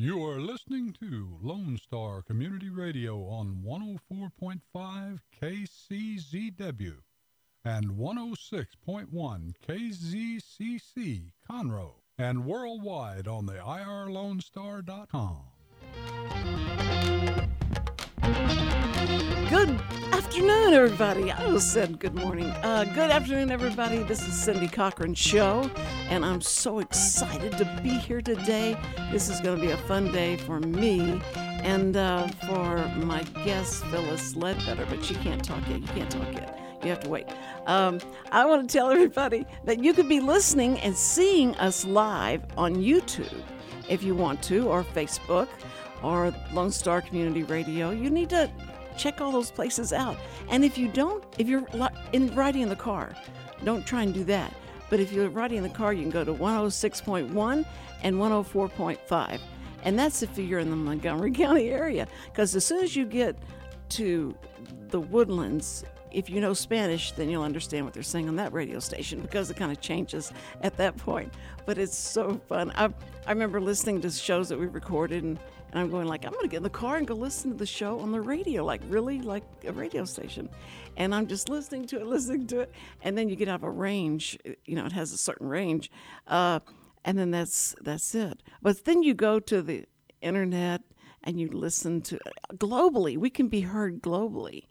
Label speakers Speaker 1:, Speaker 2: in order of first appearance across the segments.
Speaker 1: You are listening to Lone Star Community Radio on 104.5 KCZW and 106.1 KZCC Conroe and worldwide on the irlonestar.com.
Speaker 2: Good afternoon, everybody. I almost said good morning. Uh, good afternoon, everybody. This is Cindy Cochran Show, and I'm so excited to be here today. This is going to be a fun day for me and uh, for my guest, Philis Ledbetter, but she can't talk yet. You can't talk yet. You have to wait. Um, I want to tell everybody that you could be listening and seeing us live on YouTube if you want to, or Facebook, or Lone Star Community Radio. You need to check all those places out. And if you don't, if you're in riding in the car, don't try and do that. But if you're riding in the car, you can go to 106.1 and 104.5. And that's if you're in the Montgomery County area. Because as soon as you get to the woodlands, if you know Spanish, then you'll understand what they're saying on that radio station because it kind of changes at that point. But it's so fun. I, I remember listening to shows that we recorded and and I'm going like, I'm going to get in the car and go listen to the show on the radio, like really like a radio station. And I'm just listening to it, listening to it. And then you get out of a range, you know, it has a certain range. Uh, and then that's that's it. But then you go to the internet and you listen to globally. We can be heard globally,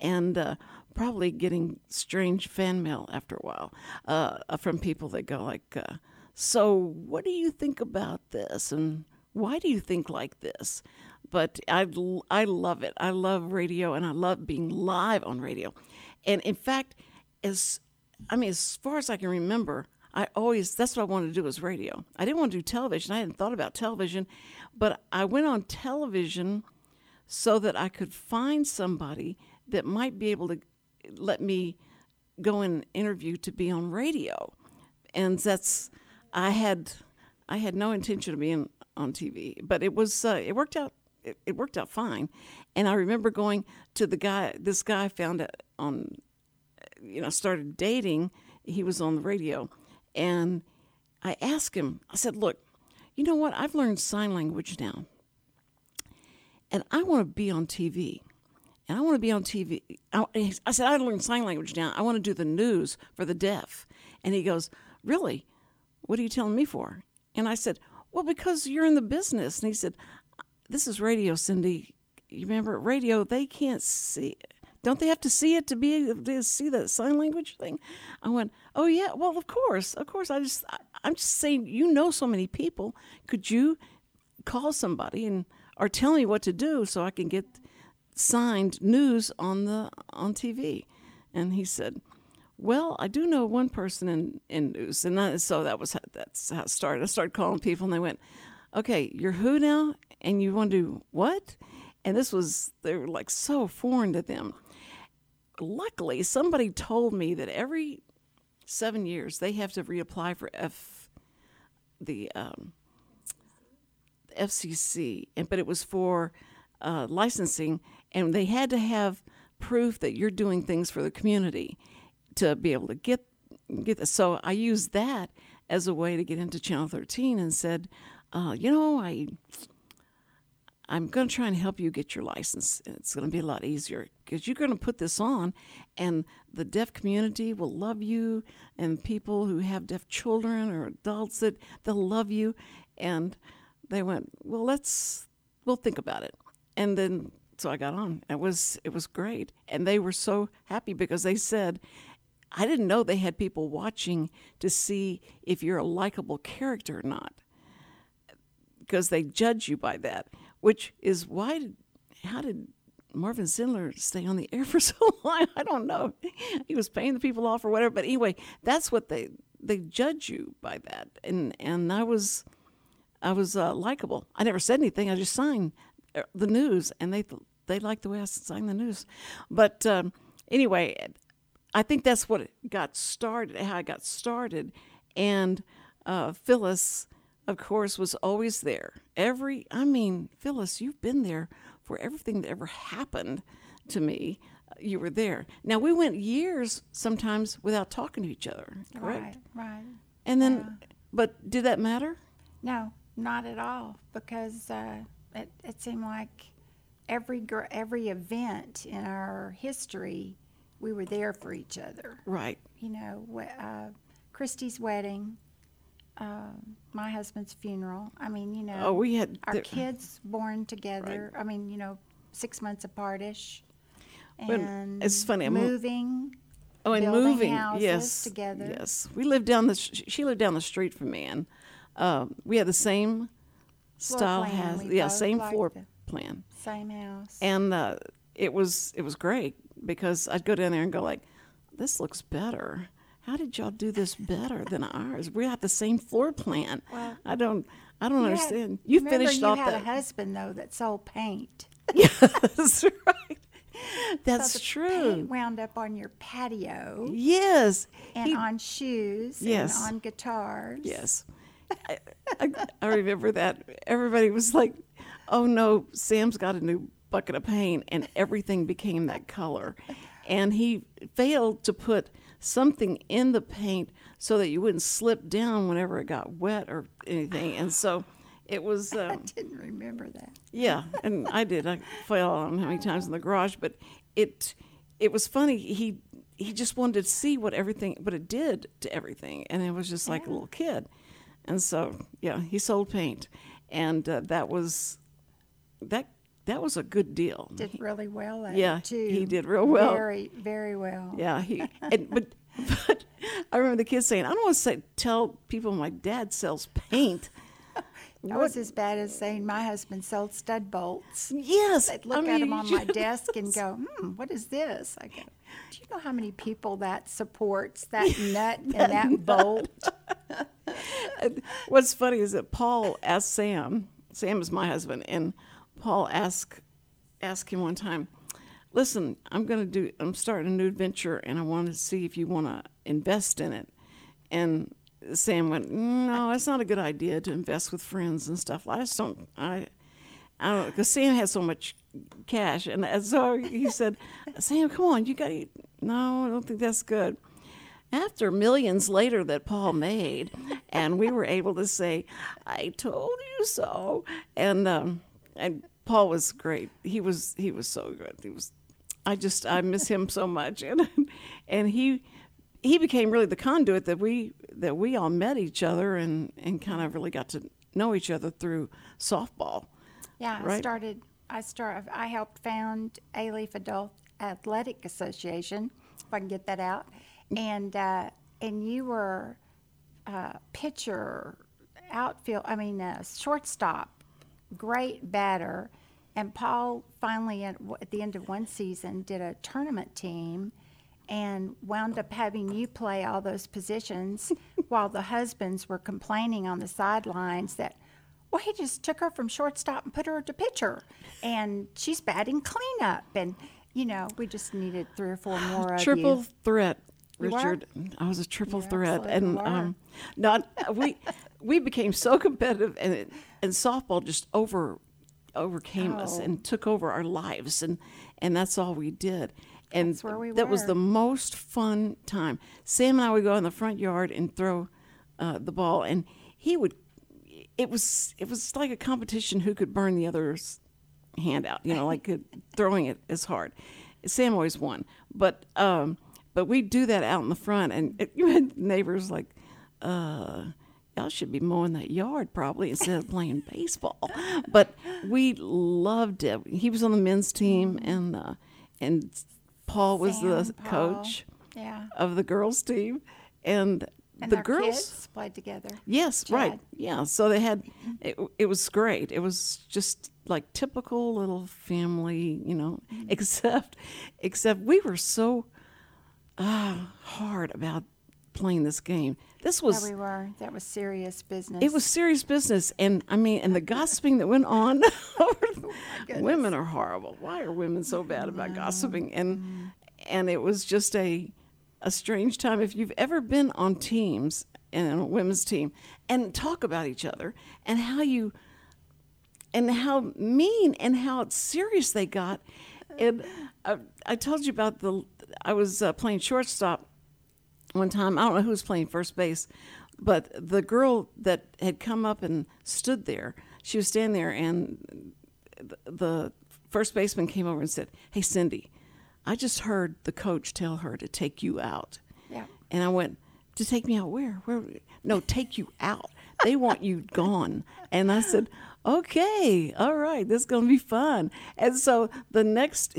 Speaker 2: and uh, probably getting strange fan mail after a while uh, from people that go like, uh, "So, what do you think about this?" and why do you think like this? But I, I love it. I love radio and I love being live on radio. And in fact, as I mean, as far as I can remember, I always that's what I wanted to do was radio. I didn't want to do television. I hadn't thought about television, but I went on television so that I could find somebody that might be able to let me go and interview to be on radio. And that's I had I had no intention of being on TV, but it was uh, it worked out. It, it, worked out fine, and I remember going to the guy. This guy found it on, you know, started dating. He was on the radio, and I asked him. I said, "Look, you know what? I've learned sign language now, and I want to be on TV." and I want to be on TV. I, I, said, I learned sign language now. I want to do the news for the deaf. And he goes, Really? What are you telling me for? And I said, well, because you're in the business. And he said, This is radio, Cindy. You remember radio, they can't see. Don't they have to see it to be to see the sign language thing? I went, Oh, yeah. Well, of course. Of course. I just, I, I'm just saying, you know so many people. Could you call somebody and, or tell me what to do so I can get signed news on the on TV? And he said, well, I do know one person in, in news, and so that was how, that's how it started. I started calling people, and they went, "Okay, you're who now? And you want to do what?" And this was they were like so foreign to them. Luckily, somebody told me that every seven years they have to reapply for F the um, FCC, and but it was for uh, licensing, and they had to have proof that you're doing things for the community to be able to get get this. So I used that as a way to get into Channel 13 and said, uh, you know, I I'm going to try and help you get your license. It's going to be a lot easier because you're going to put this on, and the deaf community will love you, and people who have deaf children or adults that they'll love you. And they went, well, let's we'll think about it. And then so I got on. It was it was great, and they were so happy because they said I didn't know they had people watching to see if you're a likable character or not, because they judge you by that. Which is why? Did, how did Marvin Zindler stay on the air for so long? I don't know. He was paying the people off or whatever. But anyway, that's what they they judge you by that. And and I was I was uh, likable. I never said anything. I just signed uh, the news, and they they liked the way I sang the news. But um, anyway, I think that's what got started, how I got started. And uh, Philis, of course, was always there. Every, I mean, Philis, you've been there for everything that ever happened to me. You were there. Now we went years sometimes without talking to each other, correct?
Speaker 3: Right, right.
Speaker 2: And then, but did that matter?
Speaker 3: No, not at all, because uh, it, it seemed like every every event in our history, we were there for each other.
Speaker 2: Right.
Speaker 3: You know, uh, Christy's wedding, um, my husband's funeral. I mean, you know,
Speaker 2: Oh, we had
Speaker 3: our kids born together. I mean, you know, six months apart-ish. And
Speaker 2: it's funny,
Speaker 3: moving.
Speaker 2: Oh, and moving,
Speaker 3: houses
Speaker 2: yes,
Speaker 3: together.
Speaker 2: Yes, we lived down the. sh- She lived down the street from me, and uh, we had the same
Speaker 3: Floor
Speaker 2: style house. Yeah, same floor plan,
Speaker 3: Same house.
Speaker 2: and uh, it was it was great because I'd go down there and go like, "This looks better. How did y'all do this better than ours? We have the same floor plan.
Speaker 3: Well,
Speaker 2: I don't, I don't
Speaker 3: You had-
Speaker 2: understand. You finished
Speaker 3: you
Speaker 2: off
Speaker 3: had
Speaker 2: that.
Speaker 3: a husband though that sold paint.
Speaker 2: Yes, right. That's
Speaker 3: so
Speaker 2: true.
Speaker 3: Paint wound up on your patio
Speaker 2: Yes.
Speaker 3: and
Speaker 2: He-
Speaker 3: on shoes
Speaker 2: Yes.
Speaker 3: and on guitars.
Speaker 2: Yes. I, I, I remember that. Everybody was like, oh no, Sam's got a new bucket of paint, and everything became that color. And he failed to put something in the paint so that you wouldn't slip down whenever it got wet or anything. And so it was.
Speaker 3: I
Speaker 2: Um,
Speaker 3: didn't remember that.
Speaker 2: yeah, and I did. I fell on how many times in the garage, but it it was funny. He he just wanted to see what everything what it did to everything, and it was just like a little kid. And so yeah, he sold paint, and uh, that was that that was a good deal.
Speaker 3: Did really well
Speaker 2: Yeah,
Speaker 3: too.
Speaker 2: he did real well.
Speaker 3: Very, very well.
Speaker 2: Yeah, he and, but but I remember the kids saying, "I don't want to say tell people my dad sells paint."
Speaker 3: That was as bad as saying my husband sold stud bolts.
Speaker 2: Yes,
Speaker 3: I'd look
Speaker 2: I
Speaker 3: at them on my desk and go, hmm, what is this? I go, do you know how many people that supports that nut and that bolt?
Speaker 2: What's funny is that Paul asked Sam. Sam is my husband, and Paul asked asked him one time, "Listen, I'm going to do. I'm starting a new adventure, and I want to see if you want to invest in it." And Sam went, "No, it's not a good idea to invest with friends and stuff. I just don't. I, I don't because Sam has so much cash, and, and so he said, Sam, come on, you got. to No, I don't think that's good." after millions later that Paul made, and we were able to say, "I told you so," and um, and Paul was great. He was he was so good. He was. I just I miss him so much, and and he he became really the conduit that we that we all met each other and and kind of really got to know each other through softball.
Speaker 3: Yeah, I started. I start. I helped found A Leaf Adult Athletic Association, if I can get that out, and uh, and you were uh, pitcher, outfield. I mean, uh, shortstop, great batter, and Paul finally at, at the end of one season did a tournament team. And wound up having you play all those positions while the husbands were complaining on the sidelines that well, he just took her from shortstop and put her to pitcher, and she's batting cleanup. And you know, we just needed three or four more of
Speaker 2: triple
Speaker 3: you.
Speaker 2: threat? Richard. I was a triple threat, and um, not we we became so competitive, and it, and softball just over overcame us
Speaker 3: Oh.
Speaker 2: and took over our lives, and and that's all we did. And
Speaker 3: That's where we
Speaker 2: that was the most fun time. Sam and I would go in the front yard and throw uh, the ball, and he would. It was it was like a competition who could burn the other's hand out, you know, like throwing it as hard. Sam always won, but um, but we do that out in the front, and it, you had neighbors like, uh, y'all should be mowing that yard probably instead of playing baseball. But we loved it. He was on the men's team, and uh, and Paul was the
Speaker 3: Paul.
Speaker 2: coach
Speaker 3: Yeah,
Speaker 2: of the girls team, and,
Speaker 3: and
Speaker 2: the girls.
Speaker 3: played together.
Speaker 2: Yes, right. Yeah. So they had it, it was great. It was just like typical little family, you know,
Speaker 3: Mm-hmm.
Speaker 2: except except we were so uh, hard about playing this game. This
Speaker 3: Yeah,
Speaker 2: was
Speaker 3: we were. That was serious business.
Speaker 2: it was serious business and I mean and the gossiping that went on over women are horrible. Why are women so bad about gossiping? And and it was just a a strange time. If you've ever been on teams and a women's team and talk about each other and how you and how mean and how serious they got. And I, I told you about the I was uh, playing shortstop one time. I don't know who was playing first base, but the girl that had come up and stood there, she was standing there, and the first baseman came over and said, "Hey, Cindy, I just heard the coach tell her to take you out."
Speaker 3: Yeah.
Speaker 2: And I went, "To take me out where? Where? No, take you out. They want you gone." And I said, "Okay, all right, this is gonna be fun." And so the next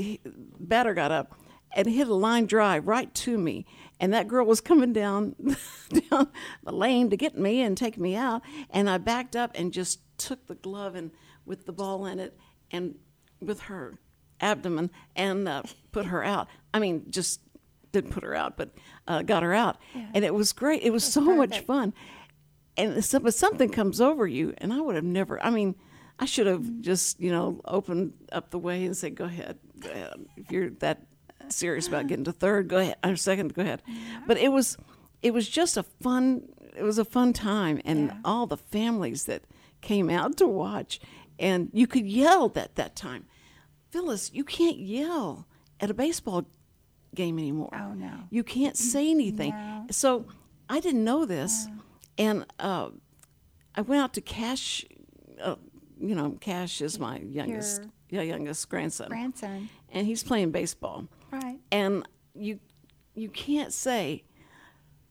Speaker 2: batter got up and hit a line drive right to me. And that girl was coming down down the lane to get me and take me out. And I backed up and just took the glove and with the ball in it and with her abdomen and uh, put her out. I mean, just didn't put her out, but uh, got her out. And it was great. It was so much fun. And so, but something comes over you, and I would have never. I mean, I should have just you know opened up the way and said, "Go ahead, go ahead. If you're that serious about getting to third, go ahead. Or second, go ahead." But it was, it was just a fun. It was a fun time, and
Speaker 3: Yeah.
Speaker 2: all the families that came out to watch, and you could yell at that time. Philis, you can't yell at a baseball game anymore.
Speaker 3: Oh, no.
Speaker 2: You can't say anything.
Speaker 3: No.
Speaker 2: So I didn't know this, and uh, I went out to Cash. Uh, you know, Cash is my youngest, yeah, youngest grandson,
Speaker 3: Grandson.
Speaker 2: and he's playing baseball.
Speaker 3: Right.
Speaker 2: And you, you can't say,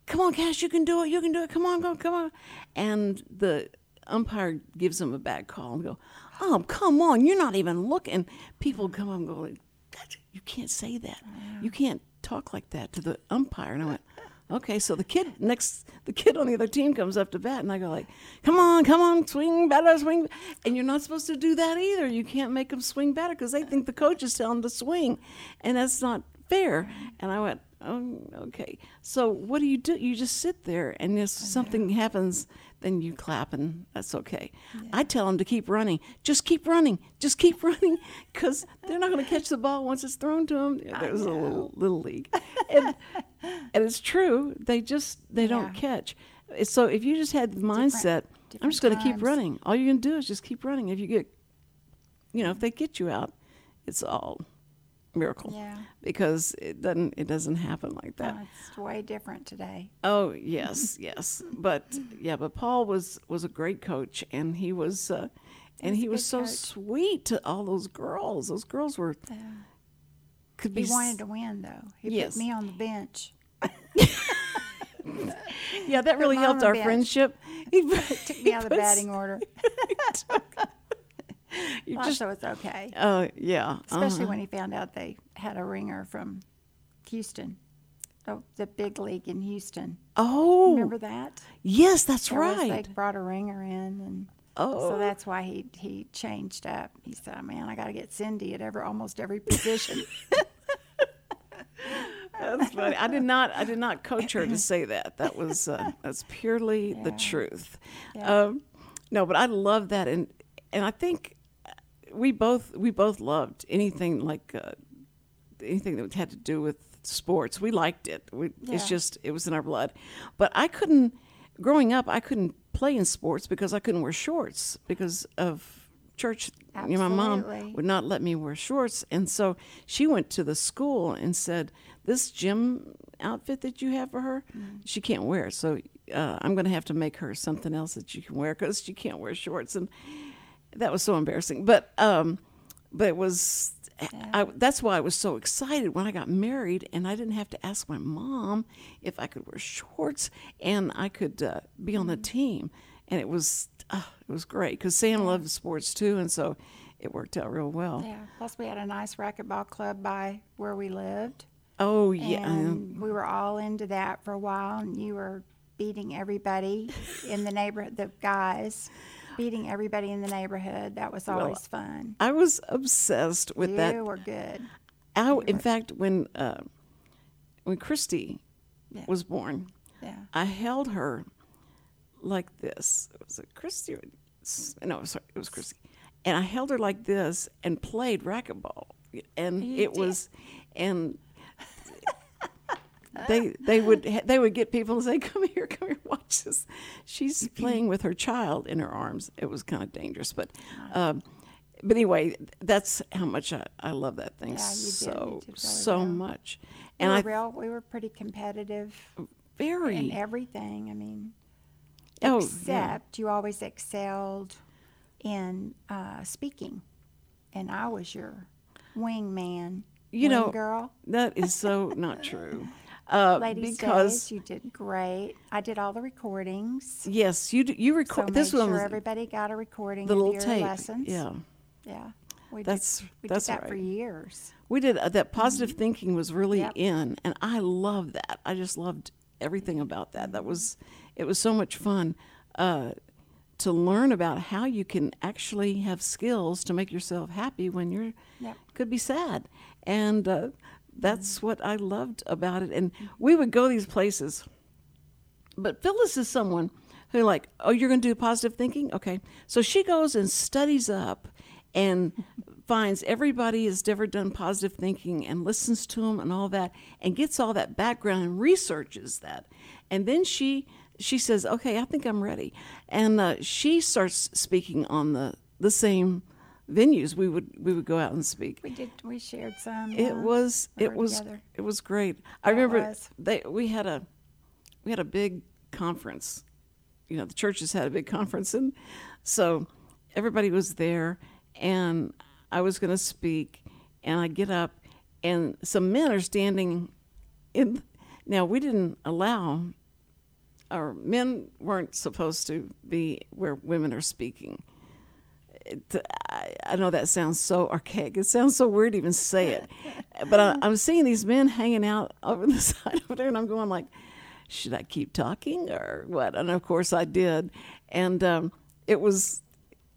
Speaker 2: "Come on, Cash, you can do it. You can do it. Come on, go, come on." And the umpire gives him a bad call and go, "Oh, come on, you're not even looking." People come up and go, like, "That- "You can't say that. Oh, you can't talk like that to the umpire." And I went, "Okay." So the kid next, the kid on the other team comes up to bat, and I go like, "Come on, come on, swing better, swing." And you're not supposed to do that either. You can't make them swing better because they think the coach is telling them to swing, and that's not fair. And I went, oh, okay. So what do you do? You just sit there, and if something happens, then you clap, and that's okay. I tell them to keep running. Just keep running. Just keep running, because they're not going to catch the ball once it's thrown to them. There's a little little league, and and it's true. They just they don't catch. So if you just had the mindset, I'm just going to keep running. All you're going to do is just keep running. If you get, you know, if they get you out, it's all miracle
Speaker 3: Yeah.
Speaker 2: because it doesn't it doesn't happen like that.
Speaker 3: No, it's way different today.
Speaker 2: Oh yes, yes, but yeah, but Paul was was a great coach, and he was, uh, and he was so
Speaker 3: coach.
Speaker 2: sweet to all those girls. Those girls were could be
Speaker 3: He wanted to win, though. He
Speaker 2: Yes.
Speaker 3: put me on the bench.
Speaker 2: yeah, that really helped our
Speaker 3: bench.
Speaker 2: friendship. He
Speaker 3: Took me out of the batting order.
Speaker 2: You
Speaker 3: Well,
Speaker 2: just,
Speaker 3: so it's okay.
Speaker 2: uh, yeah,
Speaker 3: Especially
Speaker 2: uh-huh.
Speaker 3: when he found out they had a ringer from Houston, oh, the big league in Houston.
Speaker 2: oh,
Speaker 3: Remember that?
Speaker 2: yes, that's
Speaker 3: There
Speaker 2: right.
Speaker 3: They brought a ringer in, and
Speaker 2: Oh.
Speaker 3: so that's why he he changed up. He said, "Man, I got to get Cindy at every almost every position."
Speaker 2: That's funny. I did not. I did not coach her to say that. That was uh, that's purely the truth.
Speaker 3: Yeah.
Speaker 2: Um, no, but I love that, and and I think we both we both loved anything like uh, anything that had to do with sports. We liked it. We, It's just it was in our blood. But I couldn't. Growing up, I couldn't play in sports because I couldn't wear shorts because of church. You know, my mom would not let me wear shorts. And so she went to the school and said, This gym outfit that you have for her, she can't wear. it. So uh, I'm going to have to make her something else that you can wear because she can't wear shorts. And that was so embarrassing. But, um, but it was. I, that's why I was so excited when I got married, and I didn't have to ask my mom if I could wear shorts and I could uh, be on the team. And it was uh, it was great because Sam loved sports too, and so it worked out real well.
Speaker 3: yeah. Plus, we had a nice racquetball club by where we lived.
Speaker 2: Oh yeah,
Speaker 3: And we were all into that for a while, and you were beating everybody in the neighborhood, the guys, beating everybody in the neighborhood. That was always fun.
Speaker 2: I was obsessed with that.
Speaker 3: you
Speaker 2: that.
Speaker 3: were good.
Speaker 2: I, in fact, when uh, when Christy
Speaker 3: Yeah.
Speaker 2: was born,
Speaker 3: Yeah.
Speaker 2: I held her like this. It was a Christy. No, sorry, it was Christy. and I held her like this and played racquetball, and
Speaker 3: You
Speaker 2: it
Speaker 3: did.
Speaker 2: was, and they they would they would get people and say, "Come here, come here, watch this." She's playing with her child in her arms. It was kind of dangerous, but. Um, but anyway, that's how much I, I love that thing
Speaker 3: Yeah,
Speaker 2: so
Speaker 3: really
Speaker 2: so
Speaker 3: well.
Speaker 2: much,
Speaker 3: We
Speaker 2: and
Speaker 3: were
Speaker 2: I
Speaker 3: real. We were pretty competitive
Speaker 2: very
Speaker 3: in everything. I mean,
Speaker 2: oh yeah.
Speaker 3: except you always excelled in uh, speaking, and I was your wingman.
Speaker 2: You know,
Speaker 3: girl.
Speaker 2: That is so not true. Uh,
Speaker 3: Ladies'
Speaker 2: because
Speaker 3: Days, you did great. I did all the recordings.
Speaker 2: yes, you you
Speaker 3: So
Speaker 2: record
Speaker 3: made
Speaker 2: this
Speaker 3: sure
Speaker 2: one was
Speaker 3: everybody got a recording
Speaker 2: the
Speaker 3: of
Speaker 2: little
Speaker 3: your
Speaker 2: tape.
Speaker 3: lessons.
Speaker 2: Yeah,
Speaker 3: yeah. We
Speaker 2: That's-
Speaker 3: did, we
Speaker 2: that's
Speaker 3: did that for years.
Speaker 2: we did uh, that. Positive thinking was really
Speaker 3: Yep.
Speaker 2: in, and I love that. I just loved everything about that. That was it was so much fun uh, to learn about how you can actually have skills to make yourself happy when you're
Speaker 3: Yep.
Speaker 2: could be sad, and uh, that's what I loved about it. And we would go these places. But Philis is someone who, like, oh, you're going to do positive thinking? Okay. So she goes and studies up and finds everybody has ever done positive thinking and listens to them and all that and gets all that background and researches that. And then she she says, okay, I think I'm ready. And uh, she starts speaking on the, the same venues we would we would go out and speak.
Speaker 3: We did. We shared some.
Speaker 2: It
Speaker 3: yeah,
Speaker 2: was it was
Speaker 3: together.
Speaker 2: it was great. I remember
Speaker 3: was.
Speaker 2: they we had a we had a big conference. You know, the churches had a big conference and so everybody was there and I was going to speak and I get up and some men are standing in now we didn't allow our men weren't supposed to be where women are speaking it, I, I know that sounds so archaic. It sounds so weird to even say it. But I, I'm seeing these men hanging out over the side over there, and I'm going like, should I keep talking or what? And of course I did. And um, it was,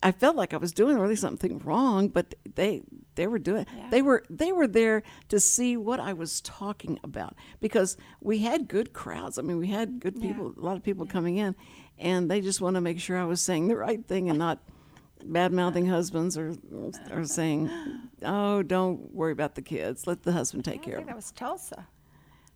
Speaker 2: I felt like I was doing really something wrong, but they they were doing
Speaker 3: Yeah.
Speaker 2: they were they were there to see what I was talking about because we had good crowds. I mean, we had good
Speaker 3: Yeah.
Speaker 2: people, a lot of people coming in, and they just want to make sure I was saying the right thing and not bad mouthing husbands or or saying, "Oh, don't worry about the kids. Let the husband take care of
Speaker 3: think
Speaker 2: them."
Speaker 3: that was Tulsa,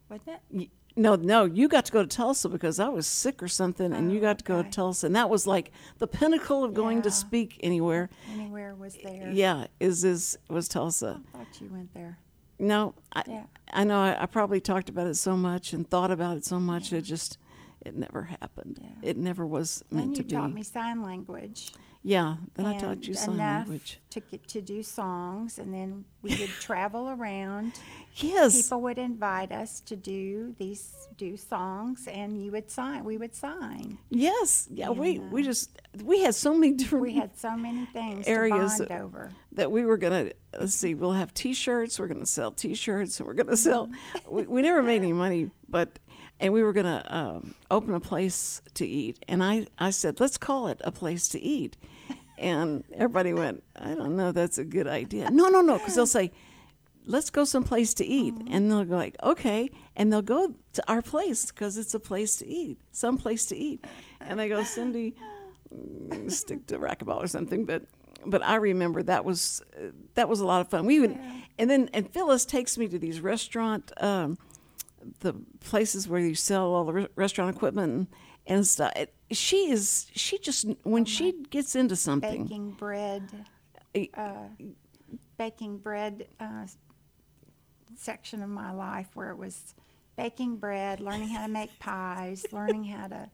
Speaker 3: wasn't it?
Speaker 2: No, no, you got to go to Tulsa because I was sick or something, and you
Speaker 3: Oh,
Speaker 2: got to go
Speaker 3: okay.
Speaker 2: to oh, Tulsa, and that was like the pinnacle of going to speak anywhere.
Speaker 3: Anywhere was there.
Speaker 2: Yeah, is is was Tulsa.
Speaker 3: I thought you went there.
Speaker 2: No, I
Speaker 3: Yeah.
Speaker 2: I know I, I probably talked about it so much and thought about it so much it just it never happened.
Speaker 3: Yeah.
Speaker 2: It never was meant to be.
Speaker 3: And you taught me sign language.
Speaker 2: Yeah, then I taught you sign language.
Speaker 3: to get to do songs, and then we would travel around.
Speaker 2: Yes.
Speaker 3: People would invite us to do these do songs, and you would sign. We would sign.
Speaker 2: Yes. Yeah, we
Speaker 3: And,
Speaker 2: we
Speaker 3: uh,
Speaker 2: just we had so many different
Speaker 3: We had so many things
Speaker 2: Areas that-
Speaker 3: over.
Speaker 2: that we were gonna let's see we'll have t-shirts we're gonna sell t-shirts and we're gonna sell we, we never made any money but and we were gonna um, open a place to eat and i i said let's call it a place to eat. And everybody went i don't know that's a good idea. No no no because they'll say let's go someplace to eat. And they'll go like okay and they'll go to our place because it's a place to eat some place to eat. And i go cindy mm, stick to racquetball or something but but i remember that was uh, that was a lot of fun. We would and then and philis takes me to these restaurant um, the places where you sell all the re- restaurant equipment and, and stuff it, she is she just when she gets into something
Speaker 3: Baking bread,
Speaker 2: eh,
Speaker 3: baking bread uh, section of my life where it was baking bread, learning how to make pies, learning how to,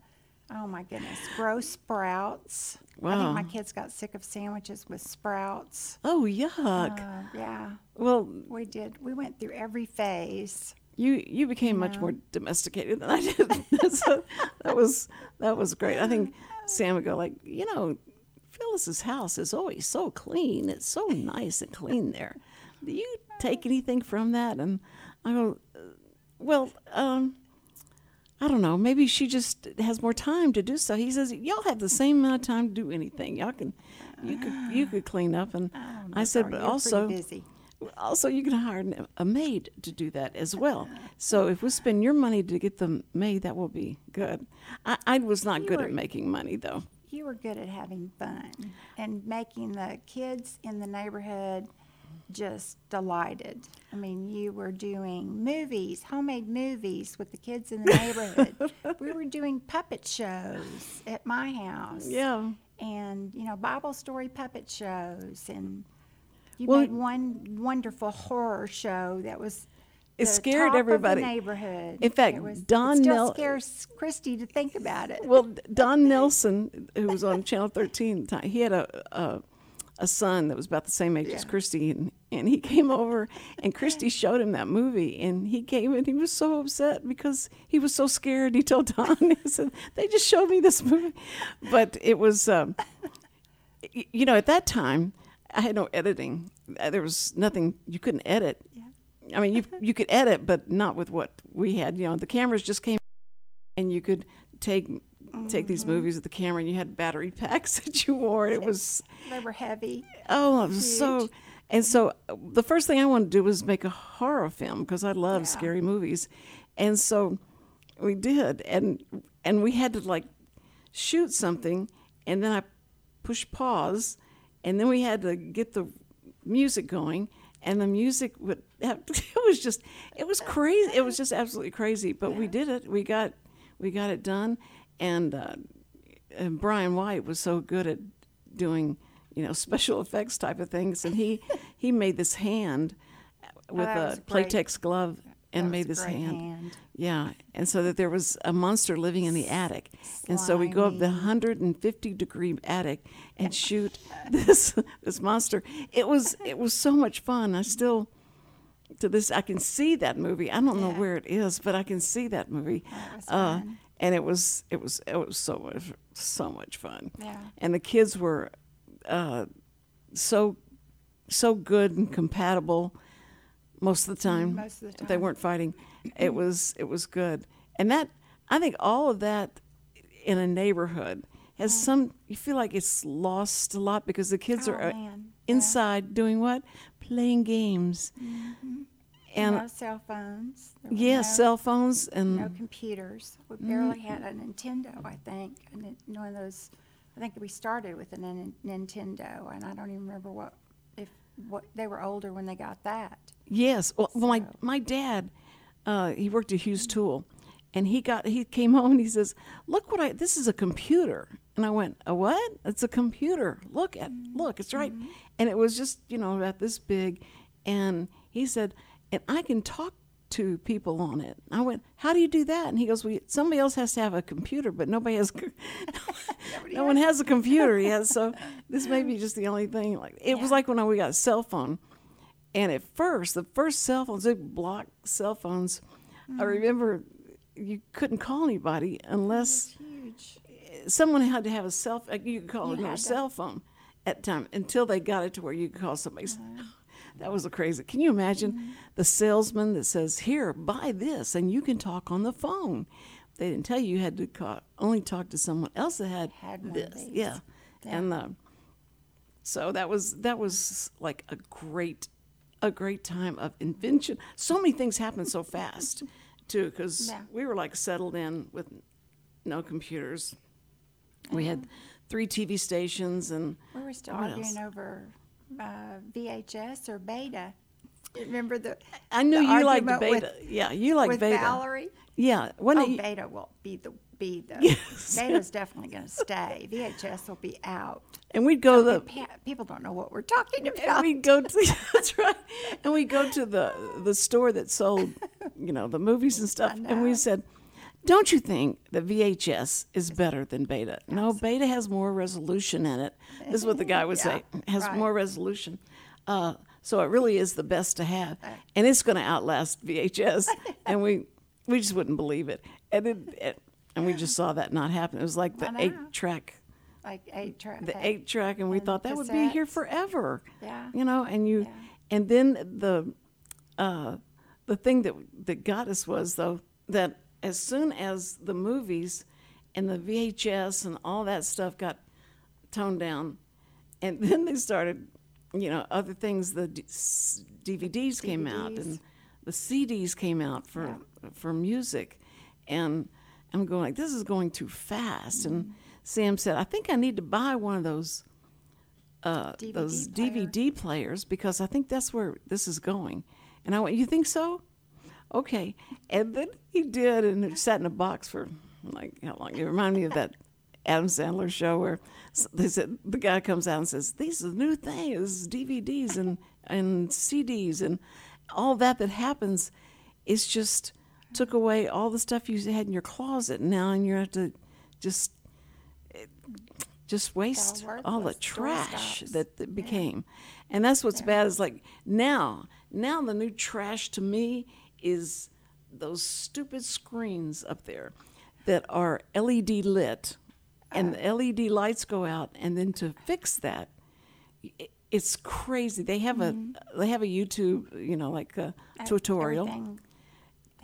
Speaker 3: oh my goodness, grow sprouts. Wow. I think my kids got sick of sandwiches with sprouts.
Speaker 2: oh yuck
Speaker 3: Uh, yeah,
Speaker 2: well
Speaker 3: we did. We went through every phase.
Speaker 2: You you became much more domesticated than I did. so that was that was great. I think Sam would go like, you know, Philis's house is always so clean. It's so nice and clean there. Do you take anything from that? And I go, "Uh, well, um, I don't know. Maybe she just has more time to do so. He says y'all have the same amount of time to do anything. Y'all can, you could you could clean up. And I said, but also
Speaker 3: busy.
Speaker 2: Also, you can hire a maid to do that as well. So if we spend your money to get the maid, that will be good. I, I was not
Speaker 3: You
Speaker 2: good
Speaker 3: were-
Speaker 2: at making money though.
Speaker 3: You were good at having fun and making the kids in the neighborhood just delighted. I mean, you were doing movies, homemade movies with the kids in the neighborhood. we were doing puppet shows at my house.
Speaker 2: Yeah.
Speaker 3: And, you know, Bible story puppet shows. And you
Speaker 2: Well-
Speaker 3: made one wonderful horror show that was.
Speaker 2: It scared
Speaker 3: of the
Speaker 2: everybody.
Speaker 3: neighborhood.
Speaker 2: In fact,
Speaker 3: it was,
Speaker 2: Don
Speaker 3: it still
Speaker 2: Nel-
Speaker 3: scares Christy to think about it.
Speaker 2: Well, Don Nelson, who was on Channel 13 at the time, he had a, a a son that was about the same age as Christy, and, and he came over, and Christy showed him that movie, and he came and he was so upset because he was so scared. He told Don, he said, "They just showed me this movie," but it was, um, you know, at that time, I had no editing. Uh, There was nothing you couldn't edit. Yeah. I mean, you you could edit, but not with what we had. You know, the cameras just came and you could take take these
Speaker 3: Mm-hmm.
Speaker 2: movies with the camera and you had battery packs that you wore it was
Speaker 3: they were heavy.
Speaker 2: oh it was so and so uh, the first thing i wanted to do was make a horror film because i love
Speaker 3: Yeah.
Speaker 2: scary movies and so we did and and we had to like shoot something and then i pushed pause and then we had to get the music going and the music would have, it was just it was crazy it was just absolutely crazy but we did it. We got we got it done and, uh, and brian white was so good at doing you know special effects type of things and he he made this hand with
Speaker 3: that
Speaker 2: a playtex glove and made this hand.
Speaker 3: hand.
Speaker 2: Yeah, and so that there was a monster living in the attic, and so we go up the 150 degree attic and shoot this this monster. It was it was so much fun. I still to this I can see that movie. I don't know where it is, but I can see that movie.
Speaker 3: That
Speaker 2: Uh, and it was it was it was so much so much fun.
Speaker 3: Yeah.
Speaker 2: And the kids were uh, so so good and compatible most of the time.
Speaker 3: Most of the time.
Speaker 2: They weren't fighting. It was it was good. And that I think all of that in a neighborhood has some you feel like it's lost a lot because the kids
Speaker 3: Oh,
Speaker 2: are uh,
Speaker 3: man. Yeah.
Speaker 2: inside doing what? Playing games. And
Speaker 3: no cell phones. Were
Speaker 2: yeah,
Speaker 3: no,
Speaker 2: cell phones and
Speaker 3: no computers. We barely had a Nintendo, I think. And one of those. I think we started with a Nintendo, and I don't even remember what if what they were older when they got that.
Speaker 2: Yes. Well, well, my my dad, uh, he worked at Hughes Tool, and he got he came home and he says, "Look what I this is a computer." And I went, "A what? It's a computer. Look at look, it's right." Mm-hmm. And it was just you know about this big, and he said, "And I can talk." To people on it. I went, How do you do that? And he goes, Well, somebody else has to have a computer, but nobody has, no one has a computer yet. So this may be just the only thing. Like it was like when we got a cell phone, and at first, the first cell phones, big block cell phones, I mm-hmm. remember you couldn't call anybody unless
Speaker 3: Huge.
Speaker 2: someone had to have a cell. phone. You could call
Speaker 3: You
Speaker 2: it your
Speaker 3: to.
Speaker 2: cell phone at the time until they got it to where you could call somebody.
Speaker 3: Uh-huh.
Speaker 2: That was a crazy. Can you imagine
Speaker 3: Mm-hmm.
Speaker 2: the salesman that says, "Here, buy this, and you can talk on the phone." They didn't tell you you had to call, only talk to someone else that had,
Speaker 3: Had
Speaker 2: this. Yeah,
Speaker 3: Yeah.
Speaker 2: and uh, so that was that was like a great a great time of invention. So many things happened so fast, too, because
Speaker 3: Yeah.
Speaker 2: we were like settled in with no computers. We had three TV stations and
Speaker 3: We were still arguing
Speaker 2: else?
Speaker 3: over uh, VHS or Beta. Remember the?
Speaker 2: I knew
Speaker 3: the
Speaker 2: you liked beta.
Speaker 3: with-
Speaker 2: yeah, you like beta.
Speaker 3: Valerie.
Speaker 2: Yeah, when
Speaker 3: Oh,
Speaker 2: it,
Speaker 3: Beta will be the be the.
Speaker 2: Yes.
Speaker 3: Beta's definitely going to stay. VHS will be out.
Speaker 2: and we'd go to the
Speaker 3: people don't know what we're talking about.
Speaker 2: and we'd go to that's right, and we go to the the store that sold, you know, the movies and stuff, and we said, "Don't you think that VHS is better than Beta? No, Beta has more resolution in it." This is what the guy would say.
Speaker 3: Yeah,
Speaker 2: Has
Speaker 3: right.
Speaker 2: more resolution. Uh, so it really is the best to have, and it's going to outlast VHS. and we we just wouldn't believe it, and it, it and we just saw that not happen. It was like the eight track
Speaker 3: like eight track.
Speaker 2: the eight track and we
Speaker 3: and
Speaker 2: thought that would be here forever
Speaker 3: Yeah.
Speaker 2: you know and you
Speaker 3: Yeah.
Speaker 2: and then the uh the thing that that got us was though that as soon as the movies and the vhs and all that stuff got toned down and then they started you know other things the D- s- dvds came out and the cds came out for for music and i'm going like this is going too fast and Sam said, "I think I need to buy one of those uh,
Speaker 3: DVD
Speaker 2: those
Speaker 3: player.
Speaker 2: DVD players because I think that's where this is going." And I went, "You think so?" Okay. And then he did, and it sat in a box for like how long? It reminded me of that Adam Sandler show where they said the guy comes out and says, "These are the new things, DVDs and and CDs and all that that happens is just took away all the stuff you had in your closet. Now, and you have to just just waste all the trash that it became. And that's what's bad is like now, now the new trash to me is those stupid screens up there that are LED lit. And the LED lights go out and then to fix that i- it's crazy. They have a they have a YouTube, you know, like a tutorial.
Speaker 3: Everything,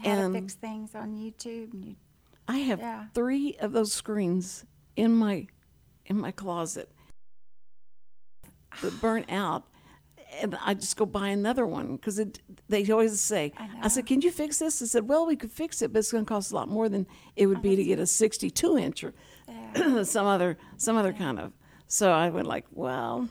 Speaker 3: how
Speaker 2: And-
Speaker 3: to fix things on YouTube. And you,
Speaker 2: I have
Speaker 3: Yeah.
Speaker 2: three of those screens in my in my closet that burn out, and I just go buy another one because. They always say, I, said, "Can you fix this?" I said, "Well, we could fix it, but it's going to cost a lot more than it would be to get a 62 inch or some other some other kind of." So I went like, "Well,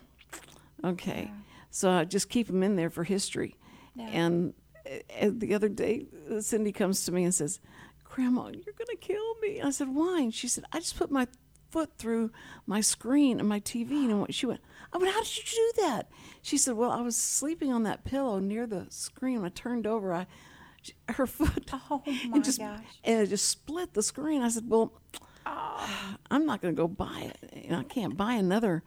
Speaker 2: okay." So I just keep them in there for history, and uh, the other day, Cindy comes to me and says, Grandma, you're going to kill me. I said, Why? And she said, I just put my foot through my screen and my TV. And she went, I went, How did you do that? She said, Well, I was sleeping on that pillow near the screen. When I turned over, I, her foot,
Speaker 3: Oh,
Speaker 2: and just,
Speaker 3: gosh.
Speaker 2: And it just split the screen. I said, Well, I'm not going to go buy it. You know, I can't buy another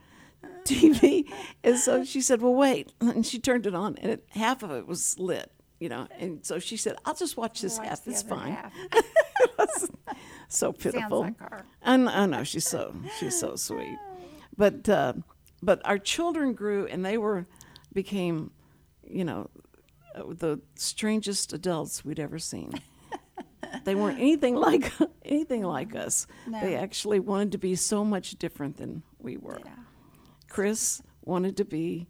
Speaker 2: TV. And so she said, Well, wait. And she turned it on, and it, half of it was lit, you know. And so she said, I'll just watch this
Speaker 3: watch
Speaker 2: half. It's fine.
Speaker 3: half.
Speaker 2: So pitiful.
Speaker 3: like her.
Speaker 2: I know, I know she's so she's so sweet. But uh, but our children grew, and they were became, you know, the strangest adults we'd ever seen. they weren't anything like anything like us. They actually wanted to be so much different than we were. Chris wanted to be,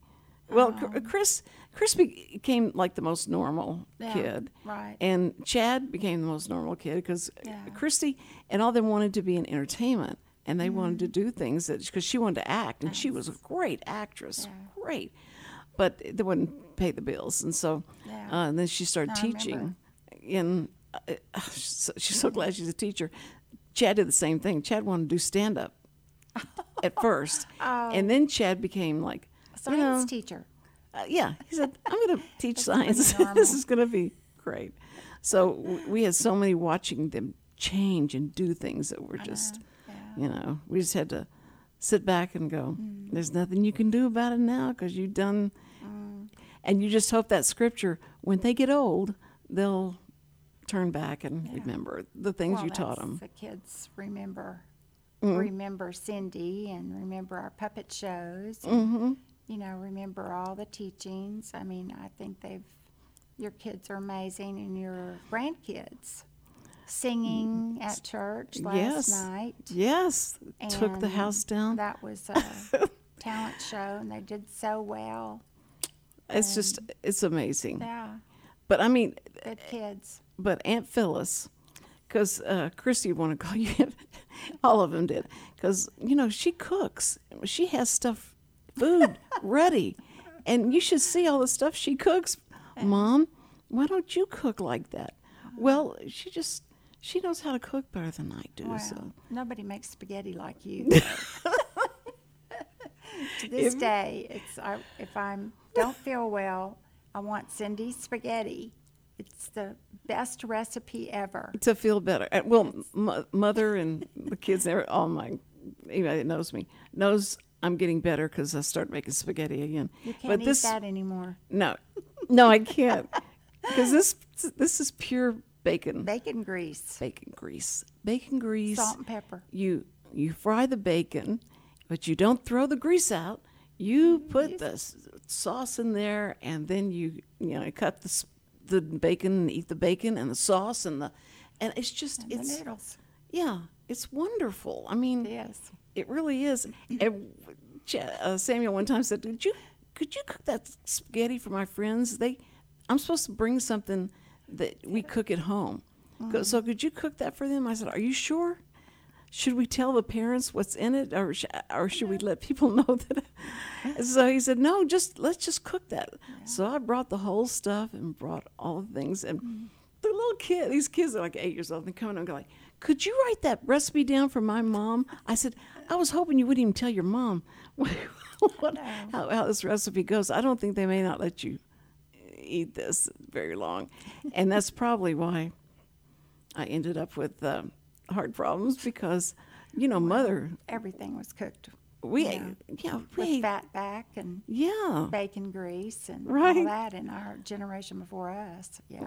Speaker 2: well, Chr- Chris Chris became like the most normal
Speaker 3: Yeah,
Speaker 2: kid,
Speaker 3: right.
Speaker 2: And Chad became the most normal kid because
Speaker 3: Yeah.
Speaker 2: Christy and all them wanted to be in entertainment, and they wanted
Speaker 3: Mm-hmm.
Speaker 2: to do things that because she wanted to act, and she was a great actress, great, but they wouldn't pay the bills, and so
Speaker 3: Yeah.
Speaker 2: uh, and then she started
Speaker 3: I
Speaker 2: teaching in. Uh, she's so- she's so glad she's a teacher. Chad did the same thing. Chad wanted to do stand up at first, and then Chad became like, you
Speaker 3: Oh. Science
Speaker 2: know,
Speaker 3: teacher.
Speaker 2: Uh, yeah, he said, "I'm going to teach science. this is going to be great." So w- we had so many watching them change and do things that were just, you know, we just had to sit back and go,
Speaker 3: Mm.
Speaker 2: "There's nothing you can do about it now because you've done."
Speaker 3: Mm.
Speaker 2: And you just hope that scripture, when they get old, they'll turn back and remember the things
Speaker 3: Well,
Speaker 2: you taught them.
Speaker 3: The kids remember
Speaker 2: Mm-hmm.
Speaker 3: remember Cindy and remember our puppet shows.
Speaker 2: Mm-hmm.
Speaker 3: You know, remember all the teachings. I mean, I think they've. Your kids are amazing, and your grandkids singing at church last
Speaker 2: yes,
Speaker 3: night.
Speaker 2: yes, took the house down.
Speaker 3: That was a talent show, and they did so well.
Speaker 2: it's just, it's amazing.
Speaker 3: Yeah,
Speaker 2: But I mean,
Speaker 3: good kids.
Speaker 2: but Aunt Philis, because uh, Christy want to call you, all of them did, because you know she cooks. She has stuff, food ready, and you should see all the stuff she cooks. Mom, why don't you cook like that? Well, she just she knows how to cook better than I do.
Speaker 3: Wow.
Speaker 2: So
Speaker 3: Nobody makes spaghetti like you. to this day, it's I, if I'm don't feel well, I want Cindy's spaghetti. It's the best recipe ever.
Speaker 2: to feel better. Well, m- mother and the kids, all oh my anybody that knows me knows I'm getting better because I started making spaghetti again.
Speaker 3: You can't
Speaker 2: but
Speaker 3: eat
Speaker 2: this
Speaker 3: that anymore.
Speaker 2: No, no, I can't because this this is pure bacon,
Speaker 3: Bacon grease,
Speaker 2: bacon grease, bacon grease.
Speaker 3: salt and pepper.
Speaker 2: You you fry the bacon, but you don't throw the grease out. You put the sauce in there, and then you you know you cut the the bacon and eat the bacon and the sauce and the and it's just
Speaker 3: And
Speaker 2: it's yeah it's wonderful. I mean
Speaker 3: Yes.
Speaker 2: It really is. Mm-hmm. And uh, Samuel one time said, "Could you could you cook that spaghetti for my friends? They, I'm supposed to bring something that we cook at home. Co- mm-hmm. So could you cook that for them?" I said, "Are you sure?" should we tell the parents what's in it, or sh- or should we let people know that? so he said, no, just let's just cook that. So I brought the whole stuff and brought all the things, and mm-hmm. the little kid, these kids are like eight years old, and they come in and go like, could you write that recipe down for my mom? I said, I was hoping you wouldn't even tell your mom what, how, how this recipe goes. I don't think they may not let you eat this very long, and that's probably why I ended up with um, heart problems because, you know, mother,
Speaker 3: Everything was cooked
Speaker 2: we
Speaker 3: Yeah.
Speaker 2: yeah, we
Speaker 3: with
Speaker 2: ate,
Speaker 3: fat back and
Speaker 2: yeah,
Speaker 3: bacon grease and
Speaker 2: Right.
Speaker 3: all that in our generation before us. Yeah.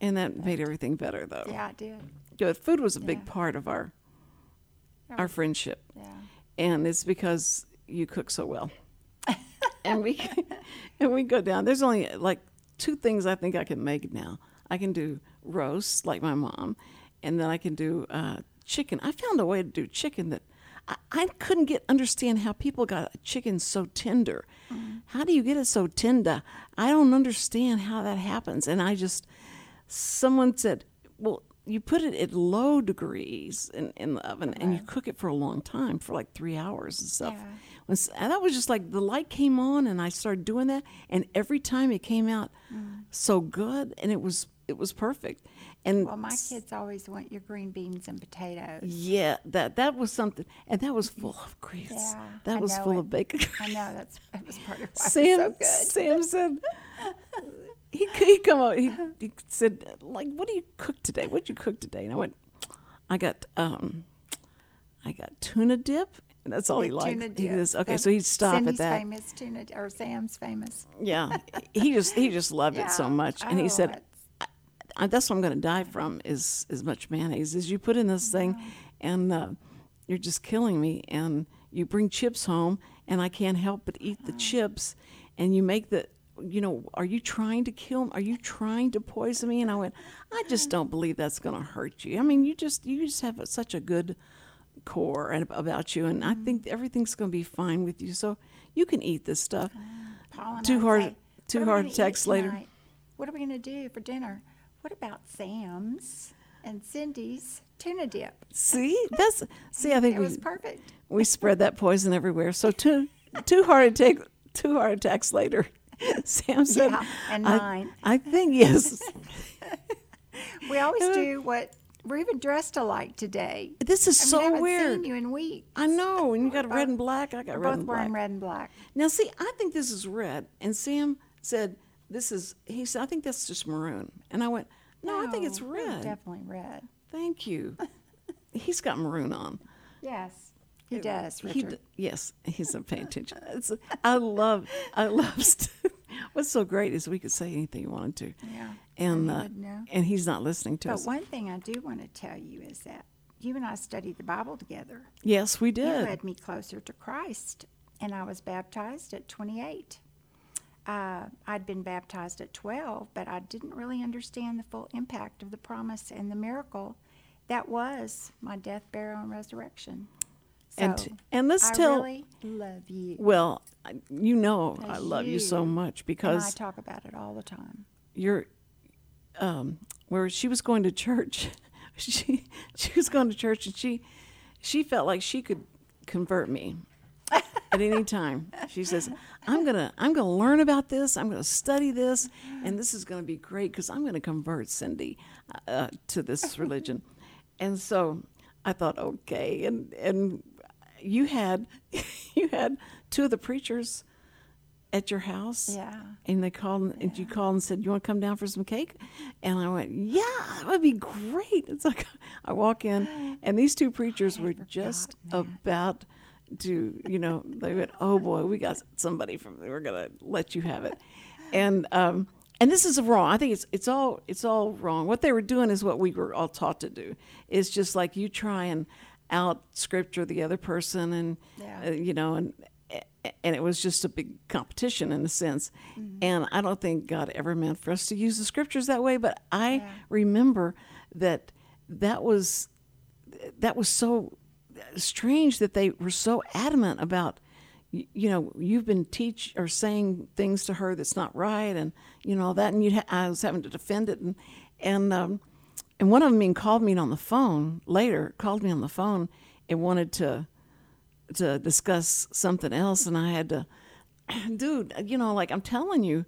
Speaker 2: and that made everything better though.
Speaker 3: Yeah, it did.
Speaker 2: Yeah, food was a big
Speaker 3: Yeah.
Speaker 2: part of our our friendship,
Speaker 3: Yeah.
Speaker 2: and it's because you cook so well. and we and we go down. There's only like two things I think I can make now. I can do roast like my mom, and then I can do uh, chicken. I found a way to do chicken that I, I couldn't get understand how people got chicken so tender. How do you get it so tender? I don't understand how that happens. And I just someone said, well, you put it at low degrees in, in the oven and you cook it for a long time, for like three hours and stuff.
Speaker 3: Yeah.
Speaker 2: And that was just like the light came on and I started doing that. And every time it came out
Speaker 3: Mm.
Speaker 2: so good and it was it was perfect. And
Speaker 3: Well, my kids always want your green beans and potatoes.
Speaker 2: yeah, that that was something, and that was full of grease.
Speaker 3: Yeah,
Speaker 2: that
Speaker 3: I
Speaker 2: was full
Speaker 3: it.
Speaker 2: of bacon.
Speaker 3: I know that's that was part of why
Speaker 2: Sam,
Speaker 3: so good.
Speaker 2: Sam said, he he come out. He, he said, like, what do you cook today? What did you cook today? And I went, I got um, I got tuna dip. And that's all he
Speaker 3: Yeah,
Speaker 2: liked.
Speaker 3: tuna
Speaker 2: He
Speaker 3: dip.
Speaker 2: goes, okay, so he'd stop
Speaker 3: Cindy's
Speaker 2: at that.
Speaker 3: famous tuna, or Sam's famous.
Speaker 2: Yeah, he just he just loved it so much, and he
Speaker 3: Oh,
Speaker 2: said,
Speaker 3: it's-
Speaker 2: I, that's what I'm going to die from is as much mayonnaise as you put in this thing, and uh, you're just killing me. And you bring chips home, and I can't help but eat the chips, and you make the. You know, are you trying to kill me? Are you trying to poison me? And I went, I just don't believe that's going to hurt you. I mean, you just you just have such a good core and about you, and I think everything's going to be fine with you. So you can eat this stuff.
Speaker 3: Uh, and
Speaker 2: Two
Speaker 3: I
Speaker 2: heart-
Speaker 3: say,
Speaker 2: two
Speaker 3: "What are we
Speaker 2: heart attacks later."
Speaker 3: What are we going to do for dinner? What about Sam's and Cindy's tuna dip?
Speaker 2: See, that's see. I think
Speaker 3: It
Speaker 2: we
Speaker 3: was perfect.
Speaker 2: we spread that poison everywhere. So two two heart attack two heart attacks later, Sam said,
Speaker 3: Yeah, and
Speaker 2: I,
Speaker 3: mine.
Speaker 2: I think yes.
Speaker 3: We always uh, do what we're even dressed alike today.
Speaker 2: This is
Speaker 3: I mean, I
Speaker 2: so
Speaker 3: haven't
Speaker 2: weird.
Speaker 3: Seen you in weeks.
Speaker 2: I know, and you got
Speaker 3: We're
Speaker 2: red and black. I got red
Speaker 3: both
Speaker 2: and
Speaker 3: wearing
Speaker 2: black.
Speaker 3: red and black.
Speaker 2: Now, see, I think this is red, and Sam said this is. He said, I think that's just maroon, and I went, No, I think it's red.
Speaker 3: Definitely red.
Speaker 2: Thank you. He's got maroon on.
Speaker 3: Yes, he does,
Speaker 2: He d- yes, he's not paying attention. It's, I love, I love. St- What's so great is we could say anything you wanted to,
Speaker 3: Yeah,
Speaker 2: and uh, and he's not listening to
Speaker 3: But
Speaker 2: us.
Speaker 3: But one thing I do want to tell you is that you and I studied the Bible together.
Speaker 2: Yes, we
Speaker 3: You
Speaker 2: did.
Speaker 3: led me closer to Christ, and I was baptized at 28. Uh, I'd been baptized at 12, but I didn't really understand the full impact of the promise and the miracle that was my death, burial, and resurrection. So
Speaker 2: And- and let's
Speaker 3: I
Speaker 2: tell-
Speaker 3: really love you.
Speaker 2: Well, you know I love you so
Speaker 3: you
Speaker 2: much
Speaker 3: and I talk about it all the time.
Speaker 2: you're um, where she was going to church. she she was going to church and she she felt like she could convert me at any time. She says, "I'm gonna I'm gonna learn about this. I'm gonna study this, and this is gonna be great because I'm gonna convert Cindy uh, to this religion." and so I thought, okay, and and you had you had two of the preachers at your house.
Speaker 3: Yeah.
Speaker 2: And they called and you called and said, You want to come down for some cake? And I went, Yeah, that would be great. It's like I walk in and these two preachers were just about to, you know, they went, Oh boy, we got somebody from we're gonna let you have it. And um and this is wrong. I think it's it's all it's all wrong. What they were doing is what we were all taught to do. It's just like you try and out scripture the other person and
Speaker 3: Yeah.
Speaker 2: uh, you know and and it was just a big competition in a sense. And I don't think God ever meant for us to use the scriptures that way. But I remember that that was that was so strange that they were so adamant about you know you've been teach or saying things to her that's not right and you know all that and you ha- I was having to defend it and and um, and one of them even called me on the phone later called me on the phone and wanted to to discuss something else, and I had to, dude, you know, like I'm telling you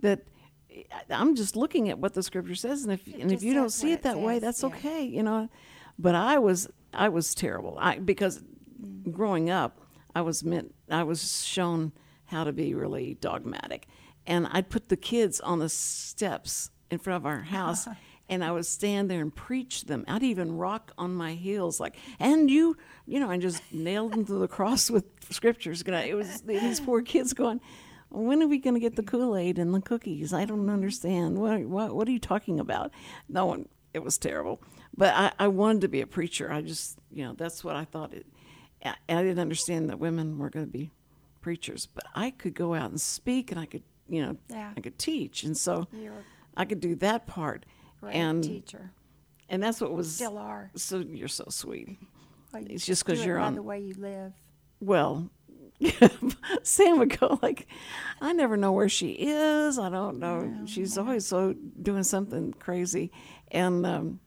Speaker 2: that eh, I'm just looking at what the scripture says, and if and if you don't see it
Speaker 3: it
Speaker 2: that way,
Speaker 3: says,
Speaker 2: that's
Speaker 3: yeah.
Speaker 2: okay, you know. But I was I was terrible. I because growing up, I was meant I was shown how to be really dogmatic, and I'd put the kids on the steps in front of our house. And I would stand there and preach them. I'd even rock on my heels, like, and you, you know, and just nailed them to the cross with scriptures. It was these poor kids going, when are we going to get the Kool Aid and the cookies? I don't understand. What, what, what are you talking about? No one, it was terrible. But I, I wanted to be a preacher. I just, you know, that's what I thought it, I, I didn't understand that women were going to be preachers, but I could go out and speak and I could, you know,
Speaker 3: Yeah.
Speaker 2: I could teach. And so I could do that part.
Speaker 3: Great
Speaker 2: and,
Speaker 3: teacher.
Speaker 2: and that's what was,
Speaker 3: Still are.
Speaker 2: so you're so sweet.
Speaker 3: Well,
Speaker 2: It's just
Speaker 3: do
Speaker 2: 'cause
Speaker 3: it
Speaker 2: you're on-
Speaker 3: the way you live.
Speaker 2: well, Sam would go like, I never know where she is. I don't know. She's always so doing something crazy, and um,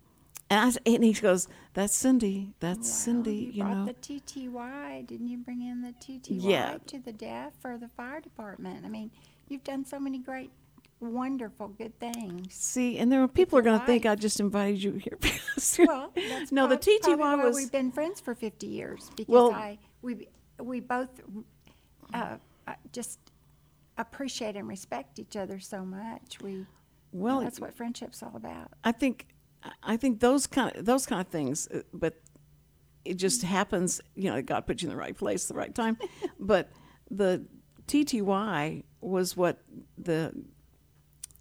Speaker 2: and, I, and he goes, "That's Cindy. That's
Speaker 3: Well,
Speaker 2: Cindy."
Speaker 3: you,
Speaker 2: You, know.
Speaker 3: the TTY. Didn't you bring in the TTY
Speaker 2: Yeah.
Speaker 3: to the deaf for the fire department? I mean, you've done so many great, wonderful, good things.
Speaker 2: See, and there were people are going to think I just invited you here. because-
Speaker 3: Well, that's
Speaker 2: no, the
Speaker 3: prob- probably
Speaker 2: TTY
Speaker 3: why
Speaker 2: was
Speaker 3: We've been friends for 50 years because
Speaker 2: Well-
Speaker 3: I we we both uh, uh, just appreciate and respect each other so much. We
Speaker 2: well.
Speaker 3: that's what friendship's all about.
Speaker 2: I think I think those kind of those kind of things, uh, but it just happens. You know, God put you in the right place, the right time. but the TTY was what the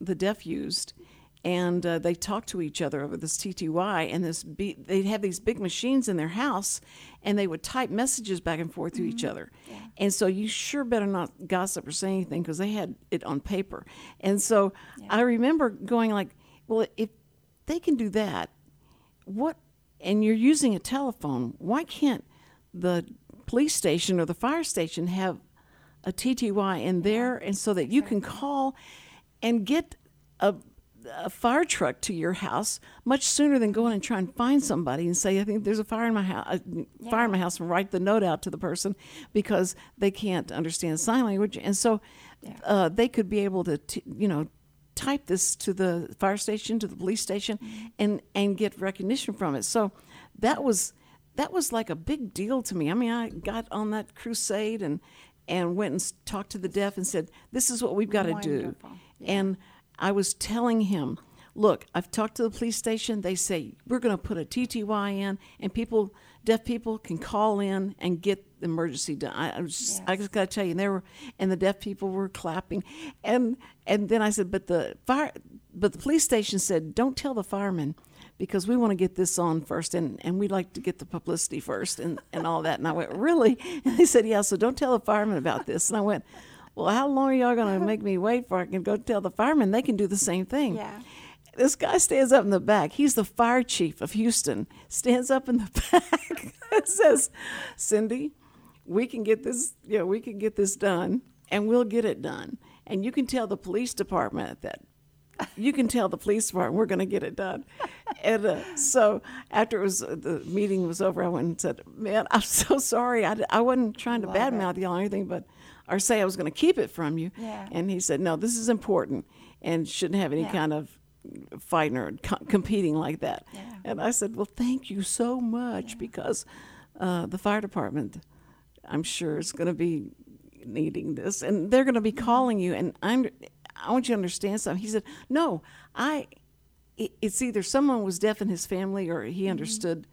Speaker 2: the deaf used, and uh, they talked to each other over this TTY. And this be, they'd have these big machines in their house, and they would type messages back and forth to each other. And so you sure better not gossip or say anything because they had it on paper. And so I remember going like, well, if they can do that, what? And you're using a telephone. Why can't the police station or the fire station have a TTY in there, and so that you can call and get a, a fire truck to your house much sooner than going and try and find somebody and say, "I think there's a fire in my house." A fire in my house, and write the note out to the person because they can't understand sign language, and so uh, they could be able to, t- you know, type this to the fire station, to the police station, and and get recognition from it. So that was that was like a big deal to me. I mean, I got on that crusade and and went and talked to the deaf and said, "This is what we've got to do." And I was telling him, "Look, I've talked to the police station. They say we're going to put a TTY in, and people, deaf people, can call in and get the emergency done." I, I was, I just got to tell you, and they were, and the deaf people were clapping, and and then I said, "But the fire, but the police station said, don't tell the firemen." because we want to get this on first and, and we'd like to get the publicity first and, and all that. And I went, Really? And they said, Yeah, so don't tell the firemen about this. And I went, Well, how long are y'all going to make me wait for I can go tell the firemen? They can do the same thing.
Speaker 3: Yeah.
Speaker 2: This guy stands up in the back. He's the fire chief of Houston. Stands up in the back and says, Cindy, we can get this, you know, we can get this done and we'll get it done. And you can tell the police department that you can tell the police department we're going to get it done. And uh, so after it was uh, the meeting was over, I went and said, "Man, I'm so sorry. I, I wasn't trying to
Speaker 3: Love
Speaker 2: badmouth y'all or anything, but or say I was going to keep it from you."
Speaker 3: Yeah.
Speaker 2: And he said, "No, this is important and shouldn't have any
Speaker 3: Yeah.
Speaker 2: kind of fighting or co- competing like that."
Speaker 3: Yeah.
Speaker 2: And I said, "Well, thank you so much because uh, the fire department, I'm sure, is going to be needing this, and they're going to be
Speaker 3: Mm-hmm.
Speaker 2: calling you. And I'm, I want you to understand something." He said, "No, I, it, it's either someone was deaf in his family or
Speaker 3: Mm-hmm.
Speaker 2: he understood."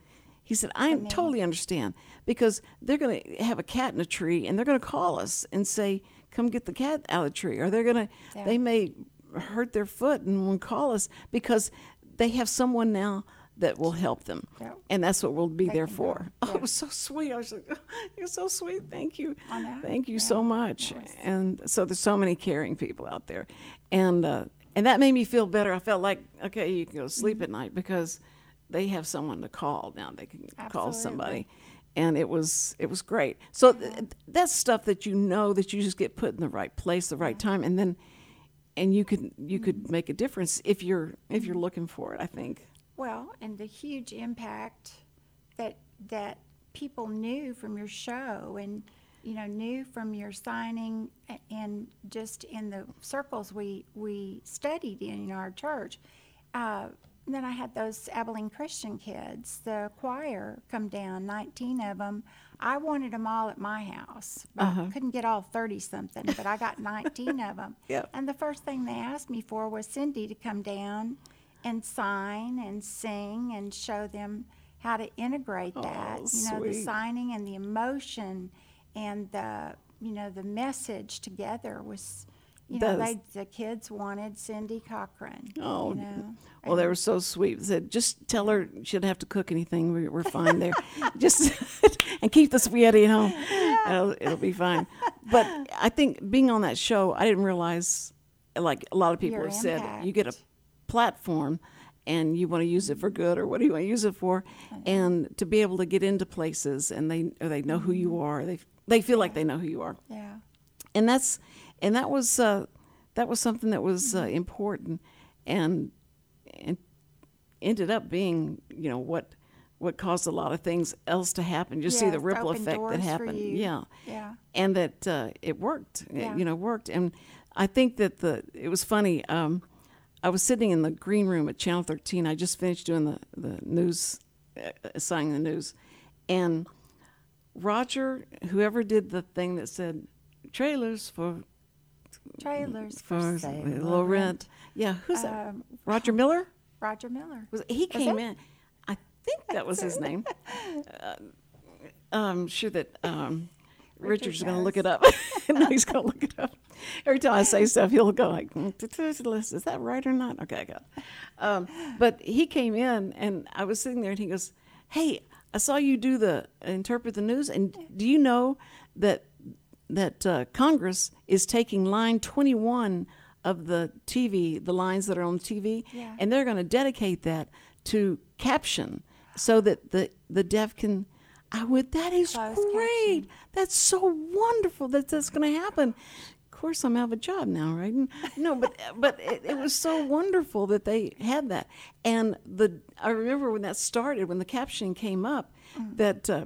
Speaker 2: He said, "I totally understand because they're going to have a cat in a tree, and they're going to call us and say." Come get the cat out of the tree, or they're gonna.
Speaker 3: Yeah.
Speaker 2: They may hurt their foot and won't call us because they have someone now that will help them,
Speaker 3: Yep.
Speaker 2: and that's what we'll be
Speaker 3: They
Speaker 2: there for.
Speaker 3: go.
Speaker 2: Oh, it was so sweet. I was like, "You're so sweet. Thank you, thank you
Speaker 3: Yeah.
Speaker 2: so much."
Speaker 3: Yes.
Speaker 2: And so there's so many caring people out there, and uh, and that made me feel better. I felt like okay, you can go sleep
Speaker 3: Mm-hmm.
Speaker 2: at night because they have someone to call now. They can call somebody. And it was it was great. So th- that's stuff that you know that you just get put in the right place, the right time, and then and you could you
Speaker 3: Mm-hmm.
Speaker 2: could make a difference if you're if you're looking for it. I think.
Speaker 3: Well, and the huge impact that that people knew from your show and you know knew from your signing and just in the circles we we studied in our church. Uh, then I had those Abilene Christian kids, the choir, come down, 19 of them. I wanted them all at my house. I uh-huh. couldn't get all 30 something, but I got 19 of them.
Speaker 2: Yep.
Speaker 3: And the first thing they asked me for was Cindy to come down and sign and sing and show them how to integrate that.
Speaker 2: Oh,
Speaker 3: you know, the signing and the emotion and the you know the message together was. You know, they the kids wanted Cindy Cochran.
Speaker 2: Oh,
Speaker 3: you know,
Speaker 2: Well, they were so sweet. They said, just tell her she doesn't have to cook anything. We, we're fine there. just and keep the spaghetti at home. It'll, it'll be fine. But I think being on that show, I didn't realize, like a lot of people
Speaker 3: Your
Speaker 2: have said, you get a platform and you want to use it for good or what do you want to use it for and to be able to get into places and they or they know who you mm-hmm. are they they feel like they know who you are
Speaker 3: yeah.
Speaker 2: and that's and that was uh, that was something that was uh, important and and ended up being you know what what caused a lot of things else to happen. Just see the ripple effect that happened. yeah.
Speaker 3: Yeah.
Speaker 2: and that uh, it worked It, you know worked. And i think that the it was funny um, i was sitting in the green room at channel 13 i just finished doing the the news uh, assigning the news. And roger whoever did the thing that said trailers for
Speaker 3: Trailers
Speaker 2: for
Speaker 3: for
Speaker 2: a
Speaker 3: sale.
Speaker 2: little
Speaker 3: or
Speaker 2: rent. Yeah, who's that?
Speaker 3: Um,
Speaker 2: Roger Miller?
Speaker 3: Roger Miller.
Speaker 2: Was he came in? I think that was his name. Uh, I'm sure that um, Richard's going to look it up. no, he's going to look it up. Every time I say stuff, he'll go like, "Mm, "Is that right or not?" Okay, I got. Um, but he came in, and I was sitting there, and he goes, "Hey, I saw you do the interpret the news, and do you know that that uh, Congress is taking line 21 of the TV, the lines that are on TV,
Speaker 3: Yeah.
Speaker 2: and they're going to dedicate that to caption so that the, the deaf can. I would. that is
Speaker 3: Closed
Speaker 2: great.
Speaker 3: caption.
Speaker 2: That's so wonderful that that's going to happen. Of course, I'm out of a job now, right? No, but but it, it was so wonderful that they had that. And the I remember when that started, when the captioning came up,
Speaker 3: Mm.
Speaker 2: that uh,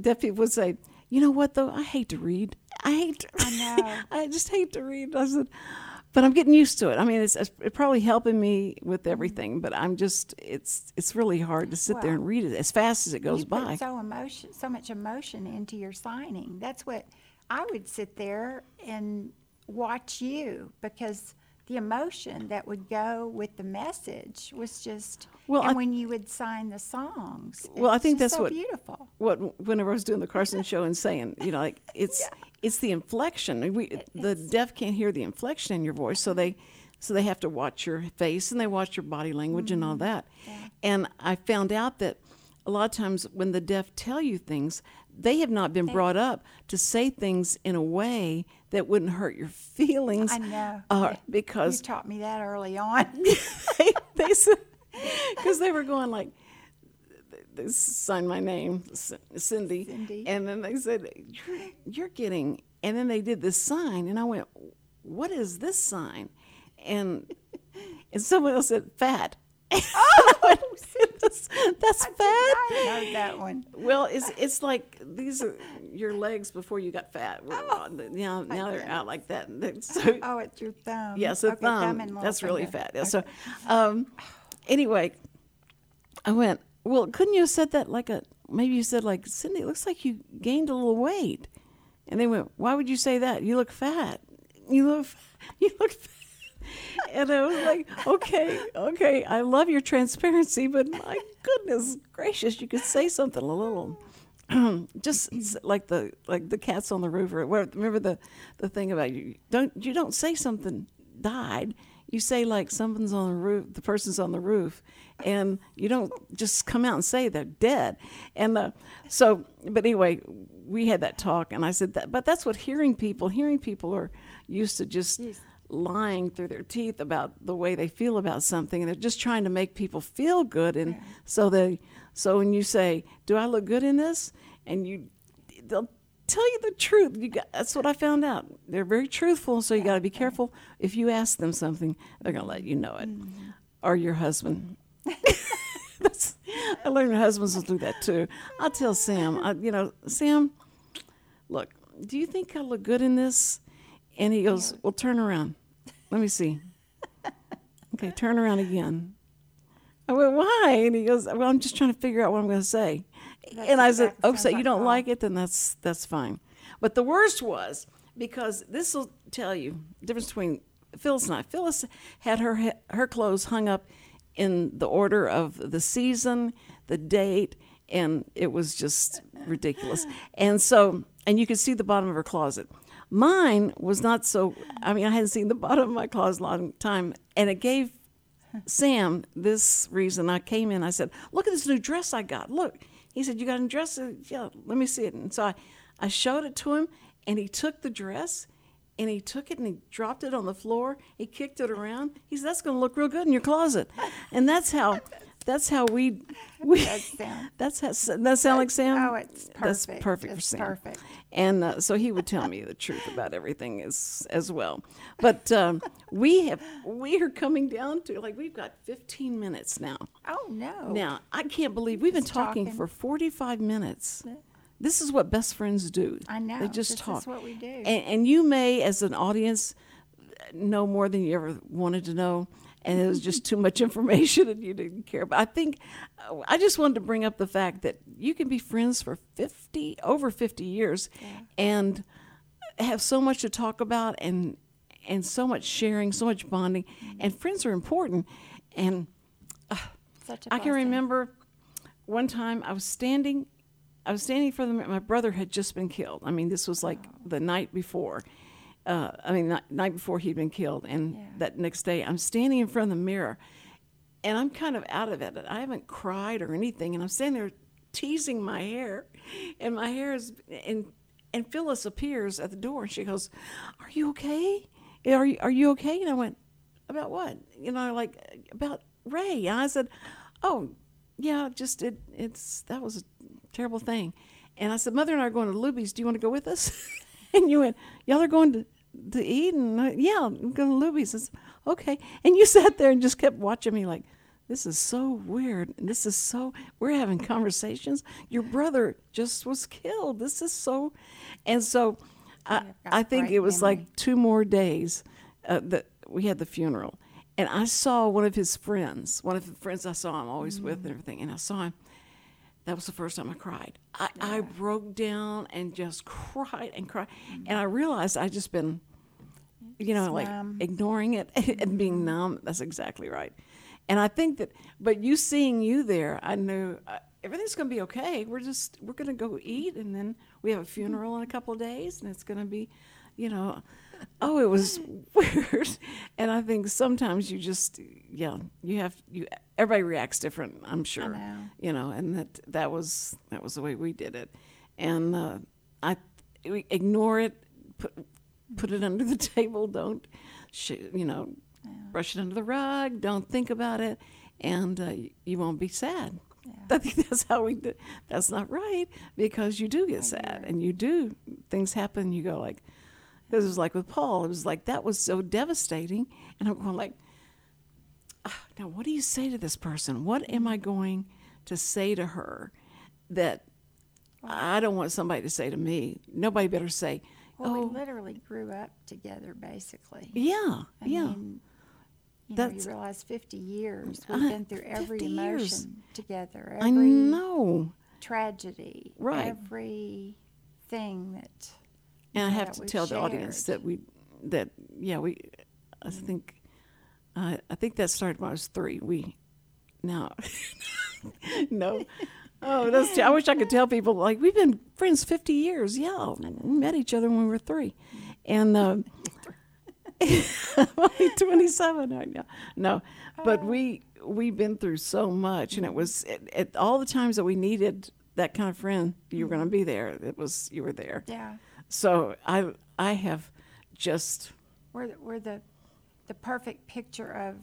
Speaker 2: deaf people would say, "You know what though? I hate to read. I hate. To,
Speaker 3: I know.
Speaker 2: I just hate to read." I said, "But I'm getting used to it. I mean, it's, it's probably helping me with mm-hmm. everything. But I'm just it's it's really hard to sit there and read it as fast as it goes
Speaker 3: you
Speaker 2: by."
Speaker 3: Put so emotion, so much emotion into your signing. That's what I would sit there and watch you because the emotion that would go with the message was just.
Speaker 2: Well,
Speaker 3: and
Speaker 2: I-
Speaker 3: when you would sign the songs,
Speaker 2: Well, I think that's
Speaker 3: so
Speaker 2: what-
Speaker 3: beautiful.
Speaker 2: what whenever I was doing the Carson show and saying, you know, like it's it's the inflection. We the deaf can't hear the inflection in your voice, so they so they have to watch your face and they watch your body language and all
Speaker 3: Mm-hmm.
Speaker 2: that. And I found out that a lot of times when the deaf tell you things, they have not been brought up to say things in a way that wouldn't hurt your feelings.
Speaker 3: I know.
Speaker 2: Uh,
Speaker 3: You taught me that early on.
Speaker 2: they, they said because they were going like they signed my name Cindy,
Speaker 3: Cindy.
Speaker 2: and then they said you're, you're getting and then they did this sign and I went what is this sign and and someone else said fat oh that's, that's fat
Speaker 3: I know that one.
Speaker 2: well, it's it's like these are your legs before you got fat. Were
Speaker 3: Oh,
Speaker 2: on the- now now they're out like that. So
Speaker 3: Oh, it's your thumb.
Speaker 2: yeah, so
Speaker 3: okay,
Speaker 2: thumb,
Speaker 3: little
Speaker 2: that's really fat. Yeah, so um, anyway, I went. Well, couldn't you have said that like a maybe you said like Cindy? It looks like you gained a little weight, and they went. Why would you say that? You look fat. You look. You look. Fat. And I was like, okay, okay, I love your transparency, but my goodness gracious, you could say something a little, just like the like the cats on the roof. Or remember the the thing about you don't you don't say something died. You say like something's on the roof, the person's on the roof, and you don't just come out and say they're dead. And uh, so, but anyway, we had that talk, and I said that, but that's what hearing people. Hearing people are used to just
Speaker 3: Yes.
Speaker 2: Lying through their teeth about the way they feel about something and they're just trying to make people feel good and so they so when you say do i look good in this? and you they'll tell you the truth. You got, that's what i found out. They're very truthful so you got to be careful. If you ask them something they're going to let you know it. Mm. Or your husband. That's, I learned my husbands will do that too. I'll tell Sam, I, you know, Sam, look, do you think I look good in this? And he goes, well, turn around. Let me see. Okay, turn around again. I went, why? And he goes, well, I'm just trying to figure out what I'm going to say.
Speaker 3: That's
Speaker 2: and I said,
Speaker 3: exact-
Speaker 2: oh, so you don't like it? Then that's that's fine. But the worst was because this will tell you the difference between Philis and I. Philis had her her clothes hung up in the order of the season, the date, and it was just ridiculous. And so, and you could see the bottom of her closet. Mine was not so. I mean, I hadn't seen the bottom of my closet a long time, and it gave Sam this reason. I came in. I said, "Look at this new dress I got. Look." He said, "You got a dress? Yeah, let me see it." And so I, I showed it to him, and he took the dress, and he took it and he dropped it on the floor. He kicked it around. He said, "That's going to look real good in your closet," and that's how. That's how we, we.
Speaker 3: Sound-
Speaker 2: That's how. That sound like Sam.
Speaker 3: Oh, it's
Speaker 2: That's
Speaker 3: perfect.
Speaker 2: perfect for
Speaker 3: It's
Speaker 2: Sam.
Speaker 3: perfect.
Speaker 2: And uh, so he would tell me the truth about everything as as well. But um, we have we are coming down to like we've got 15 minutes now.
Speaker 3: Oh no.
Speaker 2: Now I can't believe we've been talking,
Speaker 3: talking.
Speaker 2: for 45 minutes. This is what best friends do.
Speaker 3: I know.
Speaker 2: They just
Speaker 3: This is what we do.
Speaker 2: And, and you may, as an audience, know more than you ever wanted to know. And it was just too much information and you didn't care. But I think uh, I just wanted to bring up the fact that you can be friends for 50, over 50 years and have so much to talk about and and so much sharing, so much bonding. And friends are important. And
Speaker 3: Such a
Speaker 2: I can remember one time I was standing, I was standing for the. My brother had just been killed. I mean, this was like the night before. Uh, I mean, night, night before he'd been killed, and
Speaker 3: Yeah.
Speaker 2: that next day I'm standing in front of the mirror, and I'm kind of out of it. I haven't cried or anything, and I'm standing there teasing my hair, and my hair is and and Philis appears at the door, and she goes, "Are you okay? Are you are you okay?" And I went, "About what? You know, like about Ray?" And I said, "Oh, yeah, just it it's that was a terrible thing." And I said, "Mother and I are going to Luby's. Do you want to go with us?" and you went, "Y'all are going to." To eat and I, yeah, I'm to Luby's. I said, okay, and you sat there and just kept watching me like, this is so weird. This is so, we're having conversations. Your brother just was killed. This is so, and so I, I think it was
Speaker 3: memory.
Speaker 2: like two more days uh, that we had the funeral. And I saw one of his friends, one of the friends I saw him always with and everything. And I saw him. That was the first time I cried. I, I broke down and just cried and cried. And I realized I'd just been, you know, like
Speaker 3: numb.
Speaker 2: ignoring it and being numb. That's exactly right. And I think that, but you seeing you there, I knew uh, everything's going to be okay. We're just, we're going to go eat and then we have a funeral in a couple of days and it's going to be, you know, oh, it was weird. And I think sometimes you just, yeah, you have, you, everybody reacts different, I'm sure,
Speaker 3: know.
Speaker 2: you know, and that, that was, that was the way we did it. And uh, I, we ignore it, put, put it under the table, don't, sh- you know, brush it under the rug, don't think about it, and uh, you won't be sad. I think that's how we do. That's not right because you do get sad and you do things happen. You go like, this was like with Paul. It was like that was so devastating, and I'm going like, ah, now what do you say to this person? What am I going to say to her that I don't want somebody to say to me? Nobody better say,
Speaker 3: Well,
Speaker 2: oh
Speaker 3: we literally grew up together, basically.
Speaker 2: yeah,
Speaker 3: I
Speaker 2: yeah.
Speaker 3: mean, you know,
Speaker 2: That's-
Speaker 3: you realize 50 years. We've
Speaker 2: Uh,
Speaker 3: been through every emotion
Speaker 2: years.
Speaker 3: together.
Speaker 2: I know.
Speaker 3: tragedy.
Speaker 2: Right.
Speaker 3: Every thing that.
Speaker 2: And I have to tell the audience that we, that yeah, we, I think, uh, I think that started when I was three. We, now, no, oh, that's. I wish I could tell people like we've been friends fifty years. Yeah, we met each other when we were three, and um, I'm only twenty seven right now. No, but we we've been through so much, and it was at, at all the times that we needed that kind of friend. You were going to be there. It was you were there.
Speaker 3: Yeah.
Speaker 2: So I I have just
Speaker 3: We're, the- we're the, the perfect picture of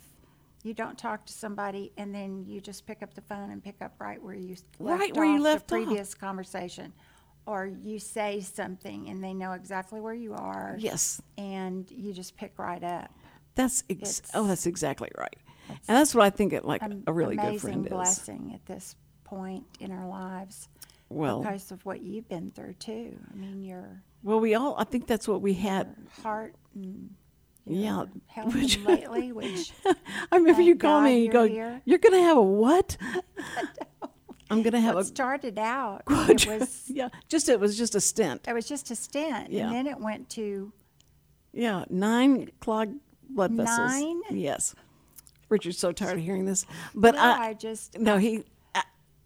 Speaker 3: you don't talk to somebody and then you just pick up the phone and pick up right where you left
Speaker 2: Right where you left
Speaker 3: the
Speaker 2: off.
Speaker 3: previous conversation. Or you say something and they know exactly where you are.
Speaker 2: yes.
Speaker 3: And you just pick right up.
Speaker 2: That's ex- oh that's exactly right. and that's what I think it like a really good
Speaker 3: amazing
Speaker 2: friend is.
Speaker 3: blessing at this point in our lives
Speaker 2: Well,
Speaker 3: because of what you've been through too. I mean, your
Speaker 2: well, we all. I think that's what we had.
Speaker 3: heart and
Speaker 2: Yeah.
Speaker 3: health
Speaker 2: which-
Speaker 3: lately, which
Speaker 2: I remember you called
Speaker 3: God
Speaker 2: me and you go,
Speaker 3: here.
Speaker 2: "You're gonna have a what?" I'm gonna have
Speaker 3: what
Speaker 2: a
Speaker 3: started out, it was
Speaker 2: yeah. Just it was just a stint.
Speaker 3: it was just a stent,
Speaker 2: Yeah.
Speaker 3: and then it went to
Speaker 2: Yeah, nine clogged blood vessels.
Speaker 3: Nine?
Speaker 2: Yes. Richard's so tired of hearing this, but
Speaker 3: no,
Speaker 2: I,
Speaker 3: I just
Speaker 2: no he.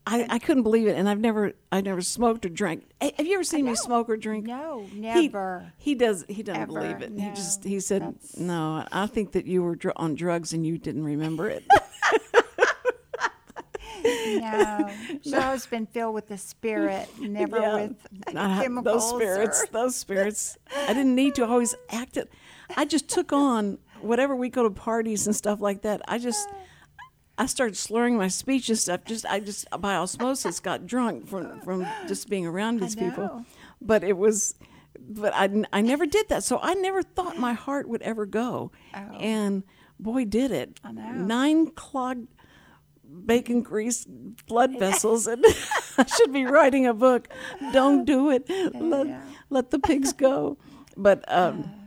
Speaker 2: I, I, couldn't believe it, and I've never, I never smoked or drank. Have you ever seen me smoke or drink?
Speaker 3: no,
Speaker 2: He-
Speaker 3: never.
Speaker 2: He, does. He doesn't
Speaker 3: Ever,
Speaker 2: believe it. He
Speaker 3: no.
Speaker 2: just. He said,
Speaker 3: That's-
Speaker 2: "No, I think that you were dr- on drugs and you didn't remember it."
Speaker 3: No, she's always been filled with the spirit, never
Speaker 2: Yeah,
Speaker 3: with
Speaker 2: not
Speaker 3: chemicals.
Speaker 2: those spirits.
Speaker 3: or-
Speaker 2: Those spirits. I didn't need to always act it. I just took on whatever we go to parties and stuff like that. I just. I started slurring my speech and stuff. Just I just by osmosis got drunk from from just being around these people. But it was, but I I never did that. So I never thought my heart would ever go, and boy did it.
Speaker 3: Oh. I know.
Speaker 2: Nine clogged bacon grease blood vessels and I should be writing a book. Don't do it. Let,
Speaker 3: Yeah.
Speaker 2: let the pigs go. But um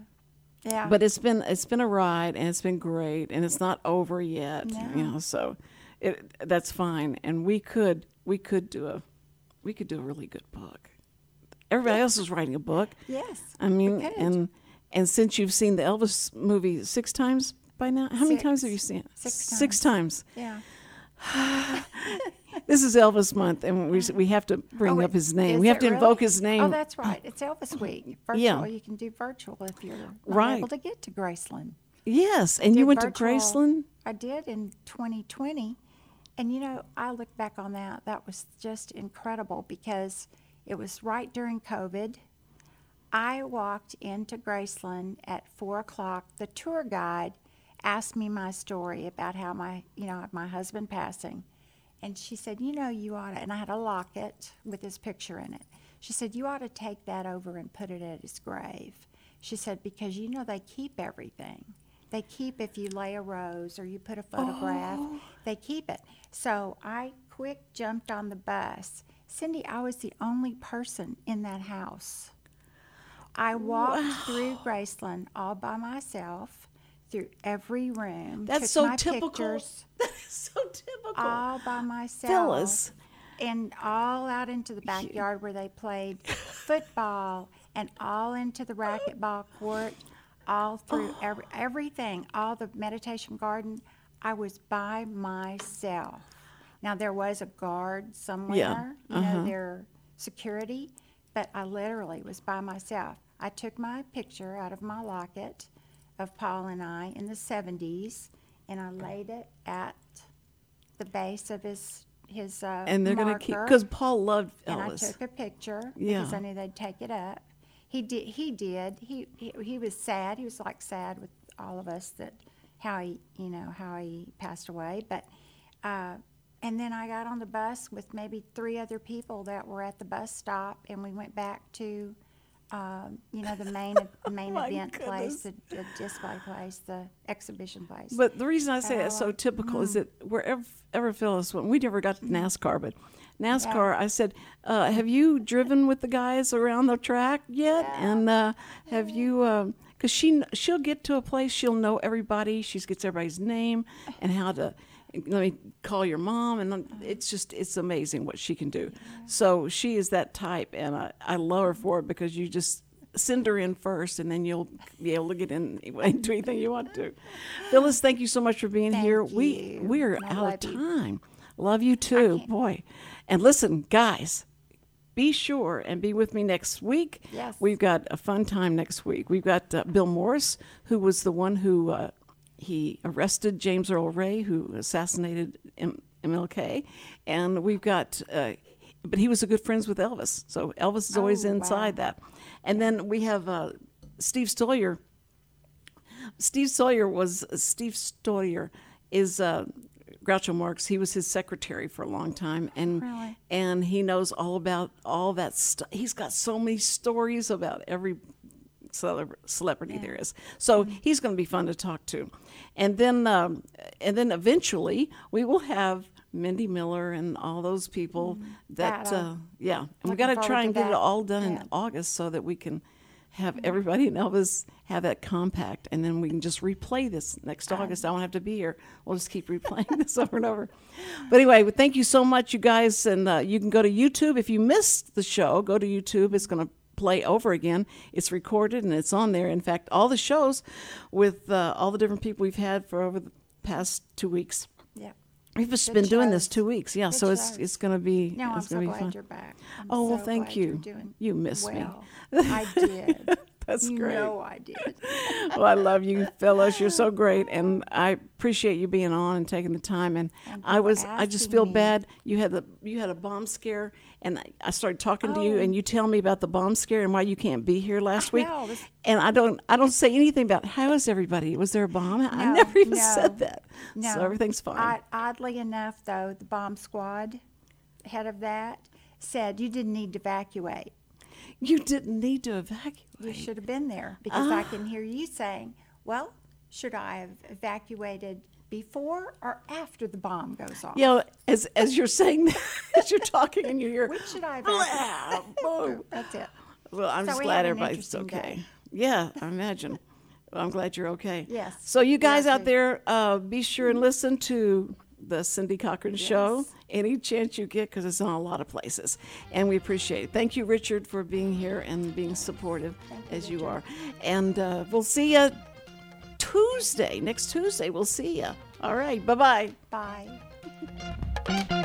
Speaker 3: Yeah,
Speaker 2: but it's been it's been a ride and it's been great and it's not over yet. You know, so it that's fine. And we could we could do a we could do a really good book. Everybody else is writing a book.
Speaker 3: yes.
Speaker 2: I mean, and and since you've seen the Elvis movie six times by now, how many times have you seen it?
Speaker 3: Six
Speaker 2: Six times.
Speaker 3: Yeah.
Speaker 2: This is Elvis month, and we we have to bring
Speaker 3: Oh,
Speaker 2: up his name. We have to
Speaker 3: really?
Speaker 2: invoke his oh, name.
Speaker 3: Oh, that's right. It's Elvis Week. Virtual.
Speaker 2: Yeah.
Speaker 3: You can do virtual if you're not
Speaker 2: Right.
Speaker 3: able to get to Graceland.
Speaker 2: yes, and you went to Graceland.
Speaker 3: I did in 2020. And you know, I look back on that, that was just incredible because it was right during COVID. I walked into Graceland at four o'clock. The tour guide asked me my story about how my, you know, my husband passing. And she said, You know, you ought to, and I had a locket with his picture in it. She said, You ought to take that over and put it at his grave. She said, Because you know, they keep everything. They keep if you lay a rose or you put a photograph, oh. they keep it. So I quick jumped on the bus. Cindy, I was the only person in that house. I walked through Graceland all by myself, through every room.
Speaker 2: That's
Speaker 3: took
Speaker 2: so
Speaker 3: my
Speaker 2: typical.
Speaker 3: Pictures
Speaker 2: That is so typical.
Speaker 3: all by myself.
Speaker 2: Philis.
Speaker 3: And all out into the backyard where they played football and all into the racquetball court, all through every, everything, all the meditation garden. I was by myself. Now, there was a guard somewhere, you
Speaker 2: uh-huh.
Speaker 3: know, their security, but I literally was by myself. I took my picture out of my locket of Paul and I in the 70s, and I laid it at the base of his his uh,
Speaker 2: and they're going to keep because Paul loved
Speaker 3: and I took a picture
Speaker 2: Yeah.
Speaker 3: because I knew they'd take it up. He did. He did. He, he he was sad. He was like sad with all of us that how he you know how he passed away. But uh, and then I got on the bus with maybe three other people that were at the bus stop, and we went back to. Um, you know the main the main
Speaker 2: Oh My
Speaker 3: event place, the, the display place, the exhibition place.
Speaker 2: But the reason I say it's so typical is that wherever ever Philis went, we never got to NASCAR, but NASCAR, I said, uh, "Have you driven with the guys around the track yet?" And uh, have you? Because she she'll get to a place, she'll know everybody. She gets everybody's name and how to. Let me call your mom, and it's just it's amazing what she can do. So she is that type, and I, I love her for it because you just send her in first, and then you'll be able to get in into anything you want to. Philis, thank you so much for being
Speaker 3: Thank
Speaker 2: here. We
Speaker 3: you.
Speaker 2: we are
Speaker 3: I
Speaker 2: out of
Speaker 3: you.
Speaker 2: time. Love you too, boy. And listen, guys, be sure and be with me next week.
Speaker 3: Yes.
Speaker 2: We've got a fun time next week. We've got uh, Bill Morris, who was the one who uh, he arrested James Earl Ray, who assassinated M- MLK, and we've got. Uh, but he was a good friends with Elvis, so Elvis is always
Speaker 3: Oh, wow.
Speaker 2: inside that. And then we have uh, Steve Stoliar. Steve Sawyer was Steve Stoliar is uh, Groucho Marx. He was his secretary for a long time, and
Speaker 3: Really?
Speaker 2: and he knows all about all that stuff. He's got so many stories about every celebrity there is. So he's going to be fun to talk to, and then um, and then eventually we will have Mindy Miller and all those people that,
Speaker 3: That, uh,
Speaker 2: yeah. And we got to try and get it all done
Speaker 3: Yeah.
Speaker 2: in August so that we can have everybody in Elvis have that compact and then we can just replay this next August. I won't have to be here. We'll just keep replaying this over and over. But anyway, thank you so much, you guys. And uh, you can go to YouTube. If you missed the show, go to YouTube. It's going to play over again. It's recorded and it's on there. In fact, all the shows with uh, all the different people we've had for over the past two weeks.
Speaker 3: Yeah.
Speaker 2: We've just
Speaker 3: Good
Speaker 2: been doing this two weeks. Yeah,
Speaker 3: Good
Speaker 2: so it's
Speaker 3: shows.
Speaker 2: it's going to be
Speaker 3: No, I'm
Speaker 2: it's
Speaker 3: so
Speaker 2: going to
Speaker 3: glad
Speaker 2: be fun.
Speaker 3: you're back. I'm
Speaker 2: Oh, well,
Speaker 3: so
Speaker 2: thank you. You miss me.
Speaker 3: I did.
Speaker 2: That's
Speaker 3: you
Speaker 2: great.
Speaker 3: know I did.
Speaker 2: well, I love you, Philis. You're so great, and I appreciate you being on and taking the time. And
Speaker 3: you
Speaker 2: I was, I just feel
Speaker 3: me.
Speaker 2: bad. You had the, you had a bomb scare, and I, I started talking to you,
Speaker 3: Oh.
Speaker 2: and you tell me about the bomb scare and why you can't be here last week.
Speaker 3: know, this-
Speaker 2: And I don't, I don't say anything about how is everybody. Was there a bomb? I never even
Speaker 3: no,
Speaker 2: said that.
Speaker 3: No.
Speaker 2: So everything's fine.
Speaker 3: I, oddly enough, though, the bomb squad head of that said you didn't need to evacuate.
Speaker 2: you didn't need to evacuate.
Speaker 3: You should have been there because
Speaker 2: Ah.
Speaker 3: I can hear you saying, "Well, should I have evacuated before or after the bomb goes off?"
Speaker 2: You know, as as you're saying that, as you're talking and you hear,
Speaker 3: Which should I
Speaker 2: "Blah,
Speaker 3: evacuate?
Speaker 2: boom."
Speaker 3: That's it.
Speaker 2: Well, I'm
Speaker 3: So
Speaker 2: just glad everybody's okay.
Speaker 3: day.
Speaker 2: Yeah, I imagine. Well, I'm glad you're okay.
Speaker 3: Yes.
Speaker 2: So you guys
Speaker 3: Yeah,
Speaker 2: out there, uh, be sure and listen to the Cindy Cochran Show any chance you get because it's on a lot of places, and we appreciate it. Thank you, Richard, for being here and being supportive as you are. And uh, we'll see you Tuesday next Tuesday. We'll see you. All right. Bye bye.
Speaker 3: Bye.